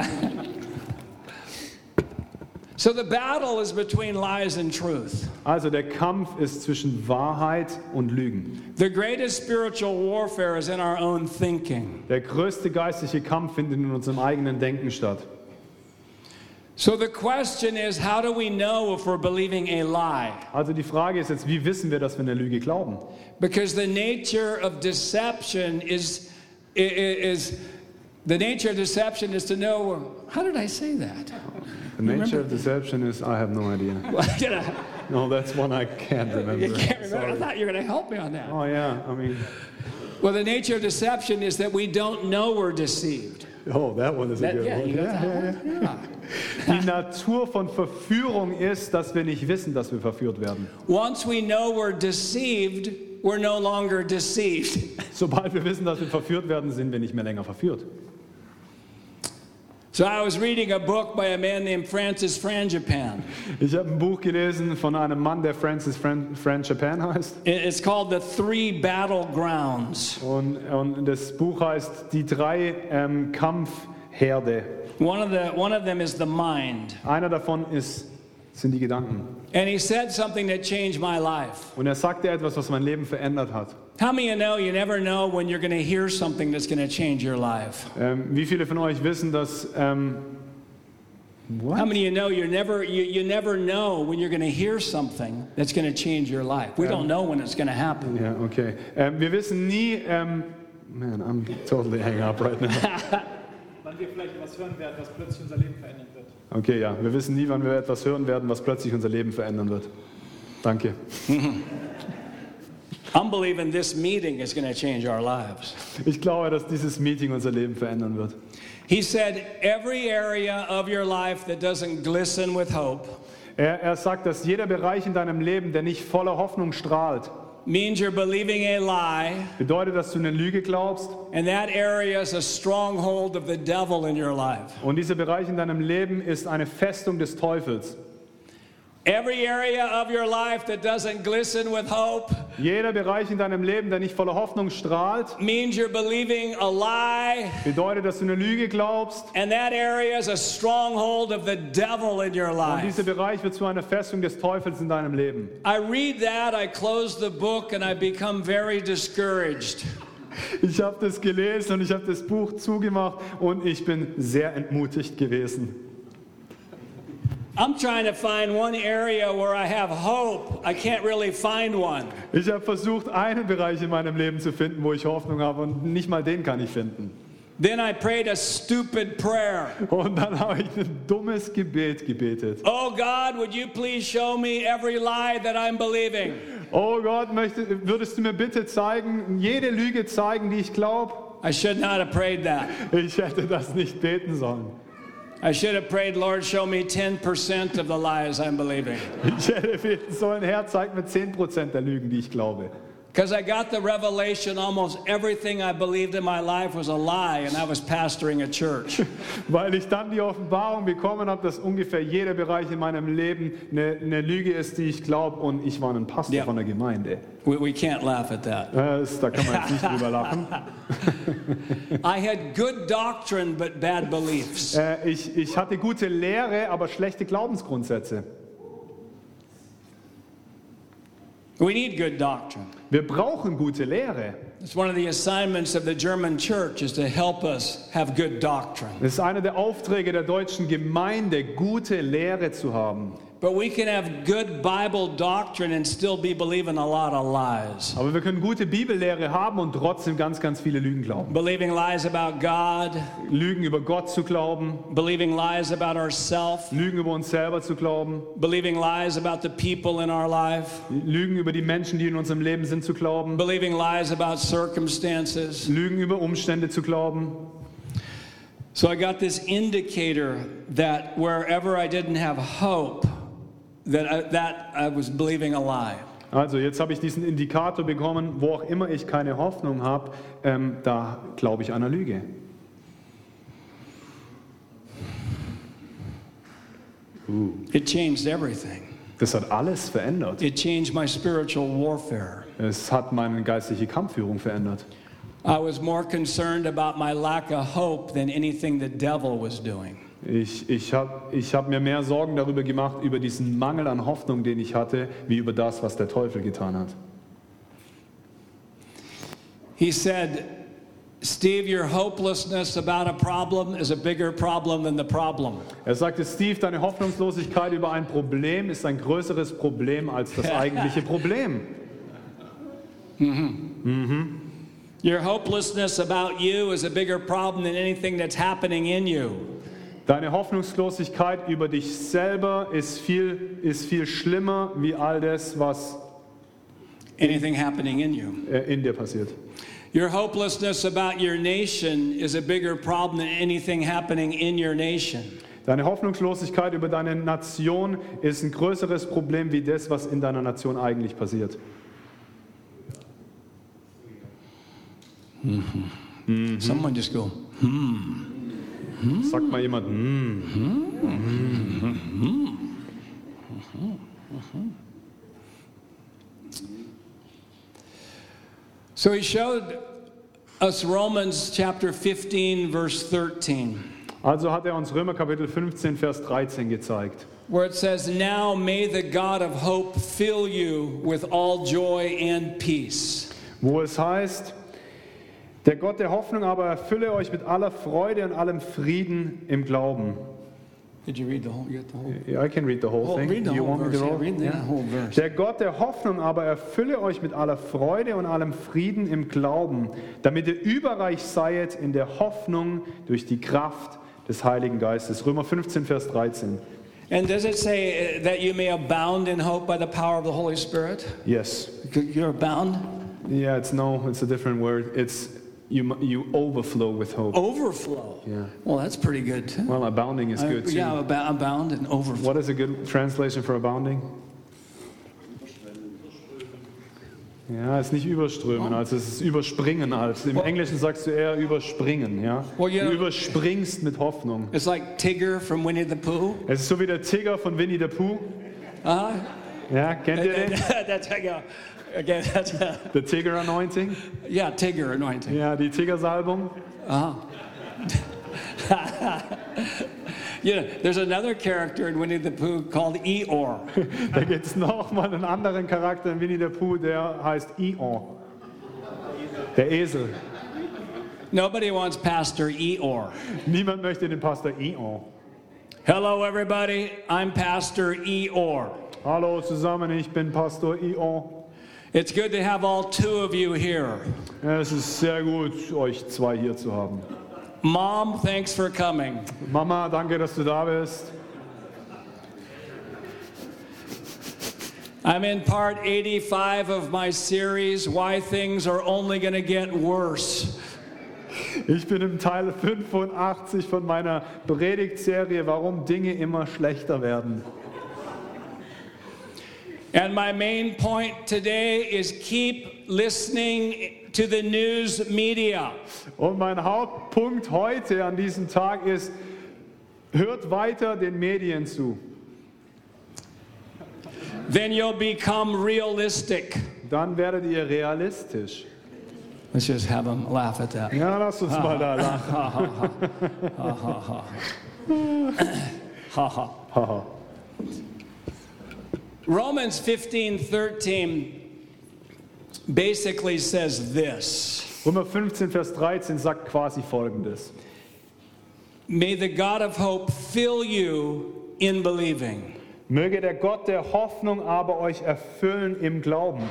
so the battle is between lies and truth. Also der Kampf ist zwischen Wahrheit und Lügen. The greatest spiritual warfare is in our own thinking. Der größte geistliche Kampf findet in unserem eigenen Denken statt. So the question is how do we know if we're believing a lie? Also die Frage ist jetzt, wie wissen wir, dass wir eine Lüge glauben? Because the nature of deception is, is the nature of deception is to know how did I say that? The nature of deception is, I have no idea. You, No, that's one I can't remember. you can't remember. I thought you were going to help me on that. Oh yeah, I mean, Well, the nature of deception is that we don't know we're deceived. oh, that one is a That, good yeah, one. you Yeah, that yeah? Yeah. Die Natur von Verführung ist, dass wir nicht wissen, dass wir verführt werden. Once we know we're deceived, we're no longer deceived. Sobald wir wissen, dass wir verführt werden, sind wir nicht mehr länger verführt. So I was reading a book by a man named Francis Frangipan. Ich habe ein Buch gelesen von einem Mann, der Francis Fran, Fran Japan heißt. It- It's called The Three Battlegrounds. Und, und das Buch heißt Die drei ähm, Kampfherde. One of, the, one of them is the mind. Einer davon ist, sind die Gedanken. And he said something that changed my life. Und er sagte etwas, was mein Leben verändert hat. How many of you know you never know when you're going to hear something that's going to change your life? Ähm, wie viele von euch wissen, dass. Ähm, How many of you know you're never, you, you never know when you're going to hear something that's going to change your life? We don't know when it's going to happen. Ja, okay. Ähm, wir wissen nie. Ähm, man, I'm totally hang up right now. wann wir vielleicht was hören werden, was plötzlich unser Leben verändern wird. Okay, ja. Wir wissen nie, wann wir etwas hören werden, was plötzlich unser Leben verändern wird. Danke. I'm believing this meeting is going to change our lives. Ich glaube, dass dieses Meeting unser Leben verändern wird. He said, every area of your life that doesn't glisten with hope Er, er sagt, dass jeder Bereich in deinem Leben, der nicht voller Hoffnung strahlt, means you're believing a lie, bedeutet, dass du eine Lüge glaubst. and that area is a stronghold of the devil in your life. Und dieser Bereich in deinem Leben ist eine Festung des Teufels. Every area of your life that doesn't glisten with hope Jeder Bereich in deinem Leben, der nicht voller Hoffnung strahlt, means you're believing a lie, bedeutet, dass du eine Lüge glaubst. and that area is a stronghold of the devil in your Und life. dieser Bereich wird zu einer Festung des Teufels in deinem Leben. I read that, I close the book, and I become very discouraged. Ich habe das gelesen und ich habe das Buch zugemacht und ich bin sehr entmutigt gewesen. Ich habe versucht, einen Bereich in meinem Leben zu finden, wo ich Hoffnung habe und nicht mal den kann ich finden. Then I prayed a stupid prayer. Und dann habe ich ein dummes Gebet gebetet. Oh God, would you please show me every lie that I'm believing? Oh Gott, möchte, würdest du mir bitte zeigen, jede Lüge zeigen, die ich glaube? I should not have prayed that. Ich hätte das nicht beten sollen. I should have prayed, Lord, show me 10% of the lies I'm believing. Ich hätte beten sollen, Herr, zeig mir 10% der Lügen, die ich glaube. Because I got the revelation almost everything I believed in my life was a lie, and I was pastoring a church. Weil ich dann die Offenbarung bekommen habe, dass ungefähr jeder Bereich in meinem Leben eine, eine Lüge ist, die ich glaube. Und ich war ein Pastor Ja. von der Gemeinde. We, we can't laugh at that. Das, da kann man jetzt nicht drüber lachen. I had good doctrine, but bad beliefs. Äh, ich, ich hatte gute Lehre, aber schlechte Glaubensgrundsätze. We need good doctrine. Wir brauchen gute Lehre. It's one of the assignments of the German church is to help us have good doctrine. Das ist einer der Aufträge der deutschen Gemeinde, gute Lehre zu haben. But we can have good Bible doctrine and still be believing a lot of lies. Aber wir können gute Bibellehre haben und trotzdem ganz, ganz viele Lügen glauben. Believing lies about God, Lügen über Gott zu glauben, believing lies about ourselves, Lügen über uns selber zu glauben, believing lies about the people in our life, Lügen über die Menschen, die in unserem Leben sind, zu glauben, believing lies about circumstances. Lügen über Umstände zu glauben. So I got this indicator that wherever I didn't have hope, that I, that I was believing a lie. Also jetzt habe ich diesen Indikator bekommen, wo auch immer ich keine Hoffnung habe, ähm, da glaube ich einer Lüge. It changed everything. Das hat alles verändert. It changed my spiritual warfare. Es hat meine geistliche Kampfführung verändert. I was more concerned about my lack of hope than anything the devil was doing. Ich, ich habe ich hab mir mehr Sorgen darüber gemacht, über diesen Mangel an Hoffnung, den ich hatte, wie über das, was der Teufel getan hat. He said, Steve, your hopelessness about a problem is a bigger problem than the problem. Er sagte, Steve, deine Hoffnungslosigkeit über ein Problem ist ein größeres Problem als das eigentliche Problem. Your hopelessness about you is a bigger problem than anything that's happening in you. Deine Hoffnungslosigkeit über dich selber ist viel, ist viel schlimmer wie all das, was Anything happening in you. äh, in dir passiert. Your hopelessness about your nation is a bigger problem than anything happening in your nation. Deine Hoffnungslosigkeit über deine Nation ist ein größeres Problem wie das, was in deiner Nation eigentlich passiert. Someone just go, Sagt mal jemand, hm, So he showed us Romans chapter 15, verse 13, also hat er uns Römer Kapitel 15, Vers 13 gezeigt. where it says, Now may the God of hope fill you with all joy and peace. wo es heißt, der Gott der Hoffnung aber erfülle euch mit aller Freude und allem Frieden im Glauben. Did you read the whole? Got the whole? Yeah, I can read the whole Oh, thing. read the You whole want me verse. to Yeah, roll? read the Yeah. whole verse. Der Gott der Hoffnung aber erfülle euch mit aller Freude und allem Frieden im Glauben, damit ihr überreich seid in der Hoffnung durch die Kraft des Heiligen Geistes. Römer 15, Vers 13. And does it say uh, that you may abound in hope by the power of the Holy Spirit? Yes. You're abound? Yeah, it's no, it's a different word. It's you, you overflow with hope. Overflow. Yeah. Well, that's pretty good too. Well, abounding is Uh, good too. yeah, abo- abound and overflow. What is a good translation for abounding? Ja, es ist nicht überströmen, also es ist überspringen. Also Im Englischen sagst du eher überspringen, ja. Well, you Du know- überspringst mit Hoffnung. It's like Tigger from Winnie the Pooh. Es ist so wie der Tiger von Winnie the Pooh. Uh-huh. Ja, kennt ihr den? that's yeah. Again, that's uh, The Tiger Anointing. yeah, Tigger anointing. Ja, die Tigersalbung. You know, there's another character in Winnie the Pooh called Eeyore. Da gibt es nochmal einen anderen Charakter in Winnie the Pooh, der heißt Eon. Der Esel. Nobody wants Pastor Eeyore. Niemand möchte den Pastor Eon. Hello, everybody. I'm Pastor Eeyore. Hallo zusammen, ich bin Pastor Eon. It's good to have all two of you here. Es ist sehr gut, euch zwei hier zu haben. Mom, thanks for coming. Mama, danke, dass du da bist. I'm in part 85 of my series, Why Things Are Only Gonna Get Worse. Ich bin im Teil 85 von meiner Predigtserie, warum Dinge immer schlechter werden. And my main point today is keep listening to the news media. Und mein Hauptpunkt heute an diesem Tag ist, hört weiter den Medien zu. Then you'll become realistic. Dann werdet ihr realistisch. Let's just have them laugh at that. Ja, lass uns mal da lachen. Haha. Haha. Romans 15 13 basically says this Römer 15, Vers 13 sagt quasi folgendes. May the God of hope fill you in believing. Möge der Gott der Hoffnung aber euch erfüllen im Glauben.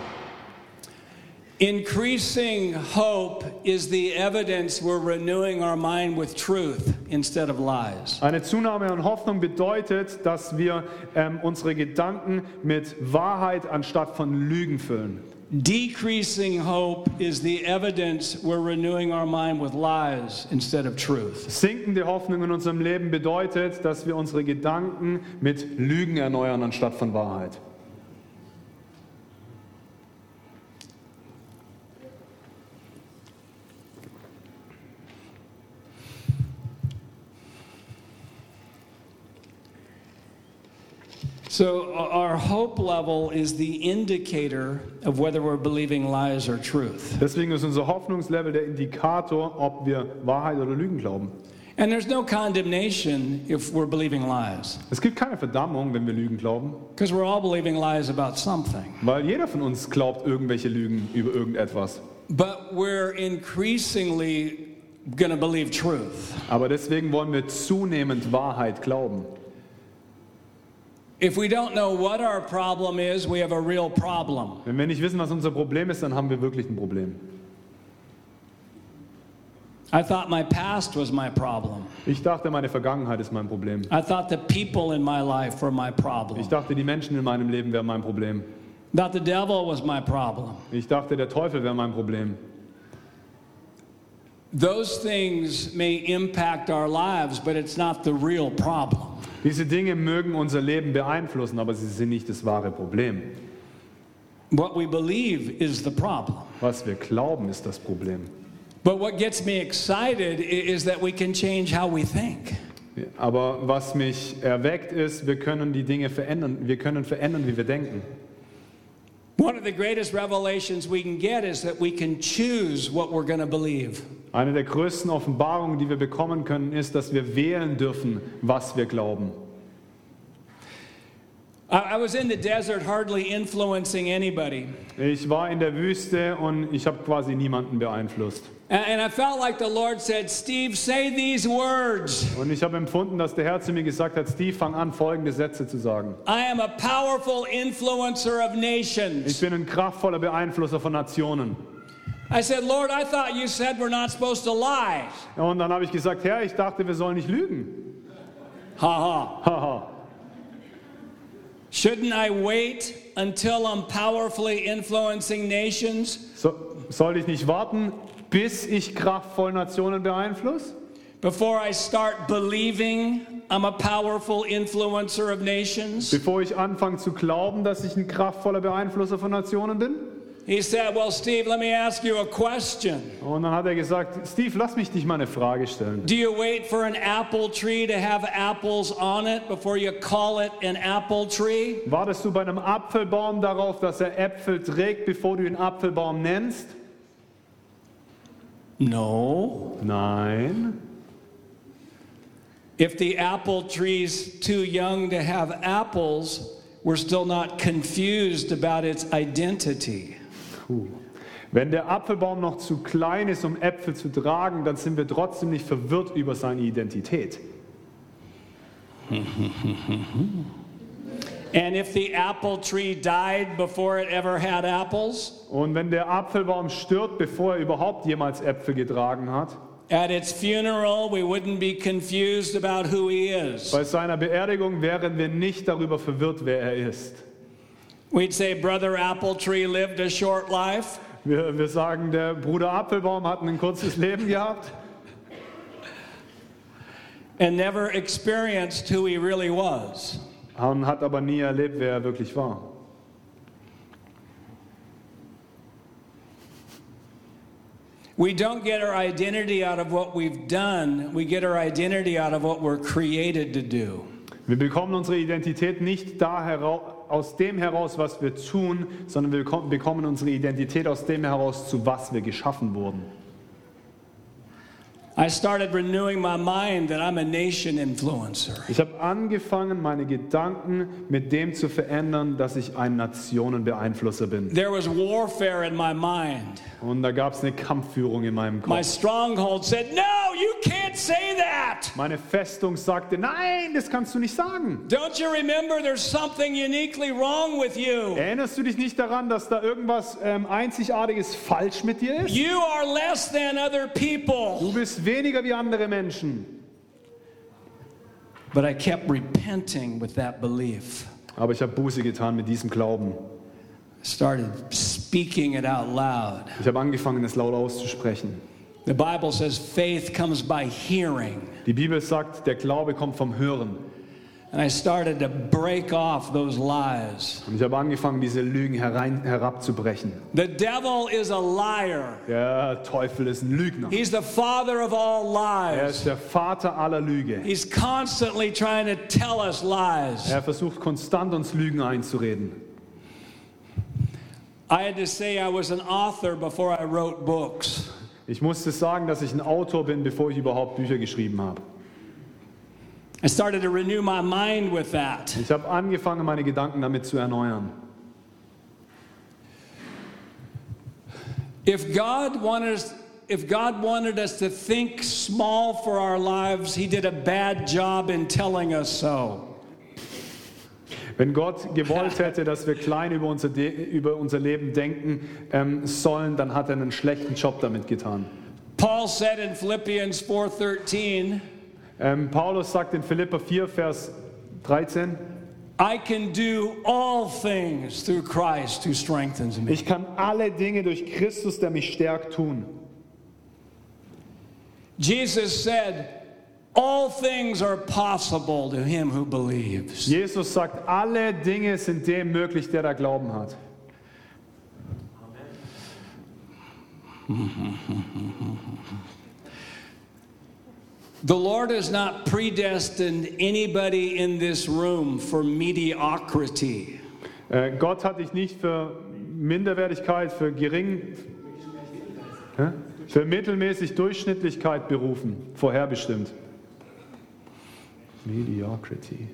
Increasing hope is the evidence we're renewing our mind with truth instead of lies. Eine Zunahme an Hoffnung bedeutet, dass wir ähm, unsere Gedanken mit Wahrheit anstatt von Lügen füllen. Decreasing hope is the evidence we're renewing our mind with lies instead of truth. Sinkende Hoffnung in unserem Leben bedeutet, dass wir unsere Gedanken mit Lügen erneuern anstatt von Wahrheit. So, uh, our hope level is the indicator of whether we're believing lies or truth. Deswegen ist unser Hoffnungslevel der Indikator, ob wir Wahrheit oder Lügen glauben. And there's no condemnation if we're believing lies, Es gibt keine Verdammung, wenn wir Lügen glauben, because we're all believing lies about something. weil jeder von uns glaubt irgendwelche Lügen über irgendetwas. But we're increasingly going to believe truth. Aber deswegen wollen wir zunehmend Wahrheit glauben. Wenn wir nicht wissen, was unser Problem ist, dann haben wir wirklich ein Problem. I thought my past was my problem. Ich dachte, meine Vergangenheit ist mein Problem. I thought the people in my life were my problem. Ich dachte, die Menschen in meinem Leben wären mein Problem. Thought the devil was my problem. Ich dachte, der Teufel wäre mein Problem. Those things may impact our lives, but it's not the real problem. Diese Dinge mögen unser Leben beeinflussen, aber sie sind nicht das wahre Problem. What we believe is the problem. Was wir glauben, ist das Problem. But what gets me excited is that we can change how we think. Aber was mich erweckt ist, wir können die Dinge verändern. Wir können verändern, wie wir denken. One of the greatest revelations we can get is that we can choose what we're going to believe. Eine der größten Offenbarungen, die wir bekommen können, ist, dass wir wählen dürfen, was wir glauben. I, was in the desert, hardly influencing anybody. Ich war in der Wüste und ich habe quasi niemanden beeinflusst. And, I felt like the Lord said, Steve, say these words Und ich habe empfunden, dass der Herr zu mir gesagt hat, Steve, fang an, folgende Sätze zu sagen. I am a powerful influencer of Ich nations. bin ein kraftvoller Beeinflusser von Nationen. I said, Lord, I thought you said we're not supposed to lie. Und dann habe ich gesagt, Herr, ich dachte, wir sollen nicht lügen. Ha ha. Haha. Shouldn't I wait until I'm powerfully influencing nations So, soll ich nicht warten, bis ich kraftvoll Nationen beeinflusse? before I start believing I'm a powerful influencer of nations? Bevor ich anfange zu glauben, dass ich ein kraftvoller Beeinflusser von Nationen bin? He said, Well, Steve, let me ask you a question. Und dann hat er gesagt, Steve, lass mich dich mal eine Frage stellen. Do you wait for an apple tree to have apples on it before you call it an apple tree? Wartest du bei einem Apfelbaum darauf, dass er Äpfel trägt, bevor du ihn Apfelbaum nennst? No. Nein. If the apple tree's too young to have apples, we're still not confused about its identity. Puh. Wenn der Apfelbaum noch zu klein ist, um Äpfel zu tragen, dann sind wir trotzdem nicht verwirrt über seine Identität. And if the apple tree died before it ever had apples, Und wenn der Apfelbaum stirbt, bevor er überhaupt jemals Äpfel getragen hat, At its funeral, we wouldn't be confused about who he is. Bei seiner Beerdigung wären wir nicht darüber verwirrt, wer er ist. We'd say Brother Appletree lived a short life. Wir, wir sagen, der Bruder Apfelbaum hat ein kurzes Leben gehabt and never experienced who he really was. und hat aber nie erlebt, wer er wirklich war. We don't get our identity out of what we've done, we get our identity out of what we're created to do. Wir bekommen unsere Identität nicht da heraus, aus dem heraus, was wir tun, sondern wir bekom- bekommen unsere Identität aus dem heraus, zu was wir geschaffen wurden. I started renewing my mind that I'm a nation influencer. Ich habe angefangen, meine Gedanken mit dem zu verändern, dass ich ein Nationenbeeinflusser bin. There was warfare in my mind. Und da gab es eine Kampfführung in meinem My Kopf. stronghold said, No, you can't say that. Meine Festung sagte, nein, das kannst du nicht sagen. Don't you remember there's something uniquely wrong with you? Erinnerst du dich nicht daran, dass da irgendwas ähm, Einzigartiges falsch mit dir ist? You are less than other people. Du bist weniger wie andere Menschen. But I kept repenting with that belief. Aber ich habe Buße getan mit diesem Glauben. Started speaking it out loud. Ich habe angefangen, es laut auszusprechen. The Bible says faith comes by hearing. Die Bibel sagt, der Glaube kommt vom Hören. And I started to break off those lies. Und ich habe angefangen, diese Lügen herein, herabzubrechen. The devil is a liar. Der Teufel ist ein Lügner. He's the father of all Er lies. ist der Vater aller Lüge. He's constantly trying to tell us lies. Er versucht konstant uns Lügen einzureden. I had to say I was an author before I wrote books. Ich musste sagen, dass ich ein Autor bin, bevor ich überhaupt Bücher geschrieben habe. I started to renew my mind with that. Ich habe angefangen, meine Gedanken damit zu erneuern. If God wanted us, if God wanted us to think small for our lives, He did a bad job in telling us so. Wenn Gott gewollt hätte, dass wir klein über unser, De über unser Leben denken ähm, sollen, dann hat er einen schlechten Job damit getan. Paul said in Philippians 4:13, Ähm, Paulus sagt in Philipper 4, Vers 13, I can do all things through Christ who strengthens me. ich kann alle Dinge durch Christus, der mich stärkt, tun. Jesus said, all things are possible to him who believes. Jesus sagt, alle Dinge sind dem möglich, der da Glauben hat. The Lord has not predestined anybody in this room for mediocrity. Äh, Gott hat dich nicht für Minderwertigkeit, für gering, Hä? für mittelmäßig Durchschnittlichkeit berufen, vorherbestimmt. Mediocrity.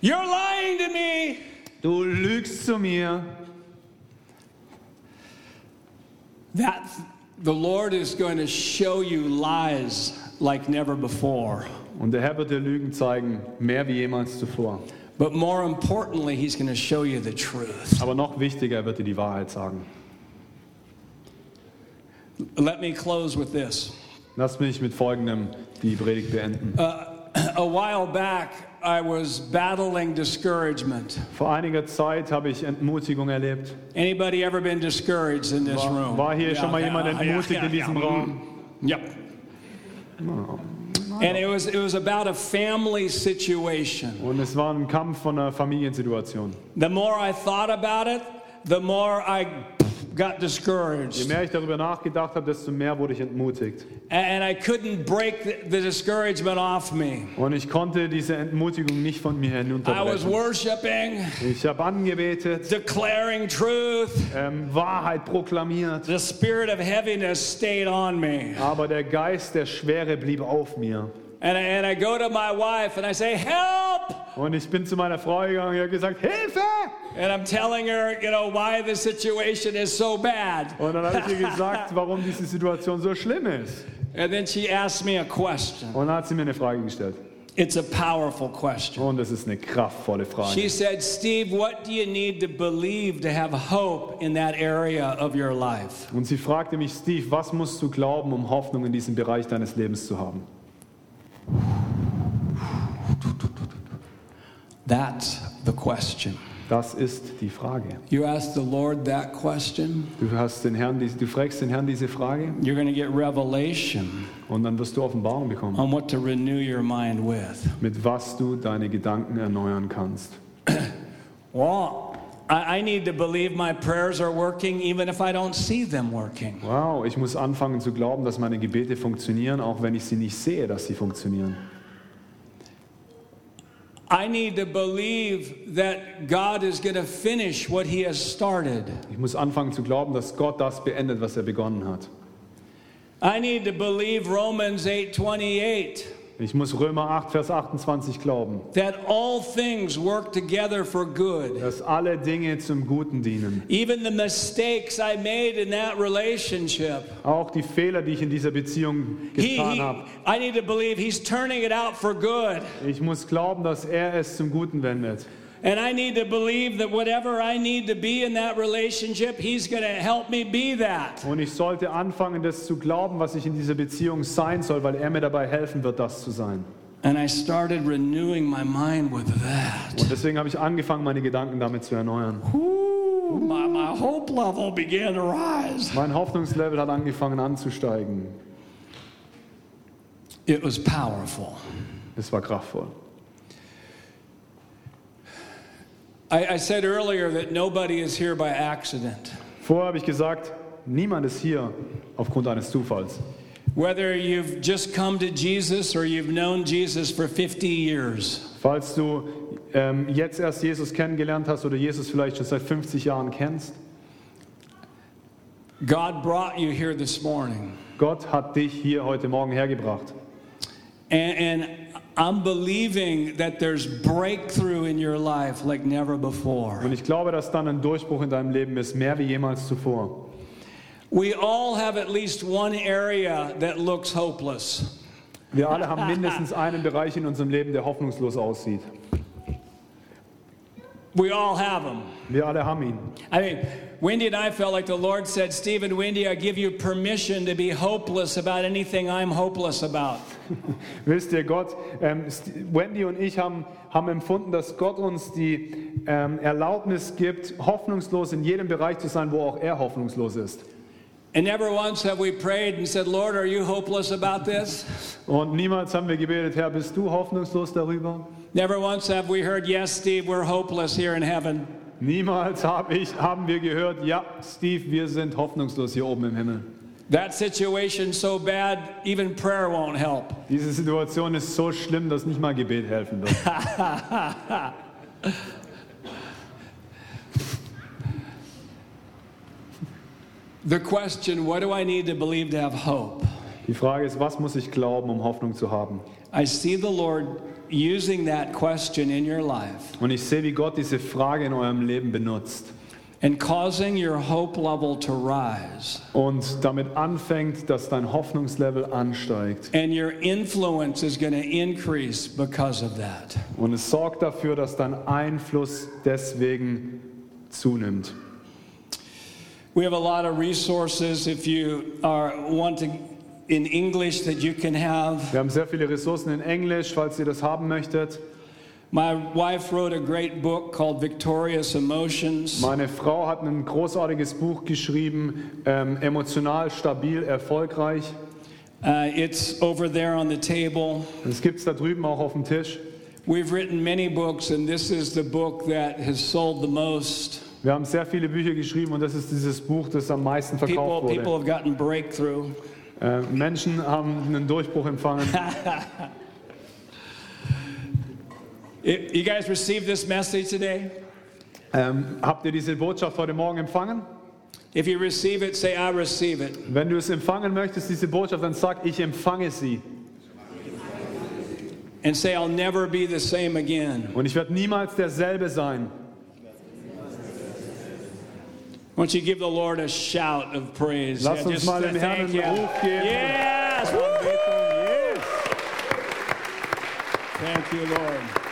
You're lying to me. Du lügst zu mir. That the Lord is going to show you lies like never before. Und der Herr wird dir Lügen zeigen, mehr wie jemals zuvor. But more importantly, He's going to show you the truth. Aber noch wichtiger, er wird dir die Wahrheit sagen. Let me close with this. Lass mich mit folgendem die Predigt beenden. A while back, I was battling discouragement. Vor einiger Zeit habe ich Entmutigung erlebt. Anybody ever been discouraged in this room? War hier schon mal Yeah, jemand yeah, entmutigt yeah, in diesem yeah. Raum? Mm, yep. Mm. And it was it was about a family situation. Und es war ein Kampf von einer Familiensituation. The more I thought about it, the more I got Je discouraged. mehr ich darüber nachgedacht habe, desto mehr wurde ich entmutigt. And I couldn't break the, discouragement off me. Und ich konnte diese Entmutigung nicht von mir I was worshiping, Ich habe angebetet, declaring truth. ähm, Wahrheit proklamiert, The spirit of heaviness stayed on me. aber der Geist der Schwere blieb auf mir. And I, and I go to my wife and I say, Help! Und ich bin zu meiner Frau gegangen und habe gesagt, Hilfe! And I'm telling her, you know, why the situation is so bad. Und dann habe ich ihr gesagt, warum diese Situation so schlimm ist. And then she asked me a question. Und dann hat sie mir eine Frage gestellt. It's a powerful question. Und es ist eine kraftvolle She Frage. said, Steve, what do you need to believe to have hope in that area of your life? Und sie fragte mich, Steve, was musst du glauben, um Hoffnung in diesem Bereich deines Lebens zu haben? That's the question. Das ist die Frage. You ask the Lord that question, Du, den Herrn, du fragst den Herrn diese Frage you're going to get revelation und dann wirst du Offenbarung bekommen, on what to renew your mind with. mit was du deine Gedanken erneuern kannst. I, I need to believe my prayers are working even if I don't see them working. Wow, ich muss anfangen zu glauben, dass meine Gebete funktionieren, auch wenn ich sie nicht sehe, dass sie funktionieren. I need to believe that God is going to finish what He has started. Ich muss anfangen zu glauben, dass Gott das beendet, was er begonnen hat. I need to believe Romans 8:28 Ich muss Römer 8, Vers 28 glauben, that all things work together for good. dass alle Dinge zum Guten dienen. Even the mistakes I made in that relationship. Auch die Fehler, die ich in dieser Beziehung getan he- habe. I need to believe He's turning it out for good. Ich muss glauben, dass er es zum Guten wendet. And I need to believe that whatever I need to be in that relationship, He's going to help me be that. Und ich sollte anfangen, das zu glauben, was ich in dieser Beziehung sein soll, weil er mir dabei helfen wird, das zu sein. And I started renewing my mind with that. Und deswegen habe ich angefangen, meine Gedanken damit zu erneuern. Ooh, my, my hope level began to rise. Mein Hoffnungslevel hat angefangen anzusteigen. It was powerful. Es war kraftvoll. I, I said earlier that nobody is here by accident. Vorher habe ich gesagt, niemand ist hier aufgrund eines Zufalls. Whether you've just come to Jesus or you've known Jesus for 50 years, Falls du ähm, jetzt erst Jesus kennengelernt hast oder Jesus vielleicht schon seit 50 Jahren kennst, God brought you here this morning. Gott hat dich hier heute Morgen hergebracht. And, and I'm believing that there's breakthrough in your life like never before. Und ich glaube, dass dann ein Durchbruch in deinem Leben ist, mehr wie jemals zuvor. We all have at least one area that looks hopeless. Wir alle haben mindestens einen Bereich in unserem Leben, der hoffnungslos aussieht. We all have them. Wir alle haben ihn. I mean, Wendy and I felt like the Lord said, Stephen, Wendy, I give you permission to be hopeless about anything I'm hopeless about. Wisst ihr, Gott, ähm, Wendy und ich haben, haben empfunden, dass Gott uns die ähm, Erlaubnis gibt, hoffnungslos in jedem Bereich zu sein, wo auch er hoffnungslos ist. And never once have we prayed and said, Lord, are you hopeless about this? Und niemals haben wir gebetet, Herr, bist du hoffnungslos darüber? Never once have we heard, yes, Steve, we're hopeless here in heaven. Niemals hab ich, haben wir gehört, ja, Steve, wir sind hoffnungslos hier oben im Himmel. That situation's so bad, even prayer won't help. Diese Situation ist so schlimm, dass nicht mal Gebet helfen wird. The question, what do I need to believe to have hope? Die Frage ist, was muss ich glauben, um Hoffnung zu haben? I see the Lord using that question in your life Und ich sehe, wie Gott diese Frage in eurem Leben benutzt and causing your hope level to rise und damit anfängt, dass dein Hoffnungslevel ansteigt. and your influence is going to increase because of that. Und es sorgt dafür, dass dein Einfluss deswegen zunimmt. We have a lot of resources if you are wanting in English that you can have. Wir haben sehr viele Ressourcen in Englisch, falls ihr das haben möchtet. Meine Frau hat ein großartiges Buch geschrieben, ähm, emotional stabil, erfolgreich. Uh, it's over there on the table. Das gibt es da drüben auch auf dem Tisch. We've written many books, and this is the book that has sold the most. Wir haben sehr viele Bücher geschrieben und das ist dieses Buch, das am meisten People, verkauft people wurde. have gotten breakthrough. Äh, Menschen haben einen Durchbruch empfangen. You guys received this message today? Ähm, habt ihr diese Botschaft heute Morgen empfangen? If you receive it, say, I receive it. Wenn du es empfangen möchtest, diese Botschaft, dann sag, ich empfange sie. And say, I'll never be the same again. Und ich werde niemals derselbe sein. Why don't you give the Lord a shout of praise? Lass Yeah, uns mal dem Herrn einen. Ruf geben. Yes! Yes. Thank you, Lord.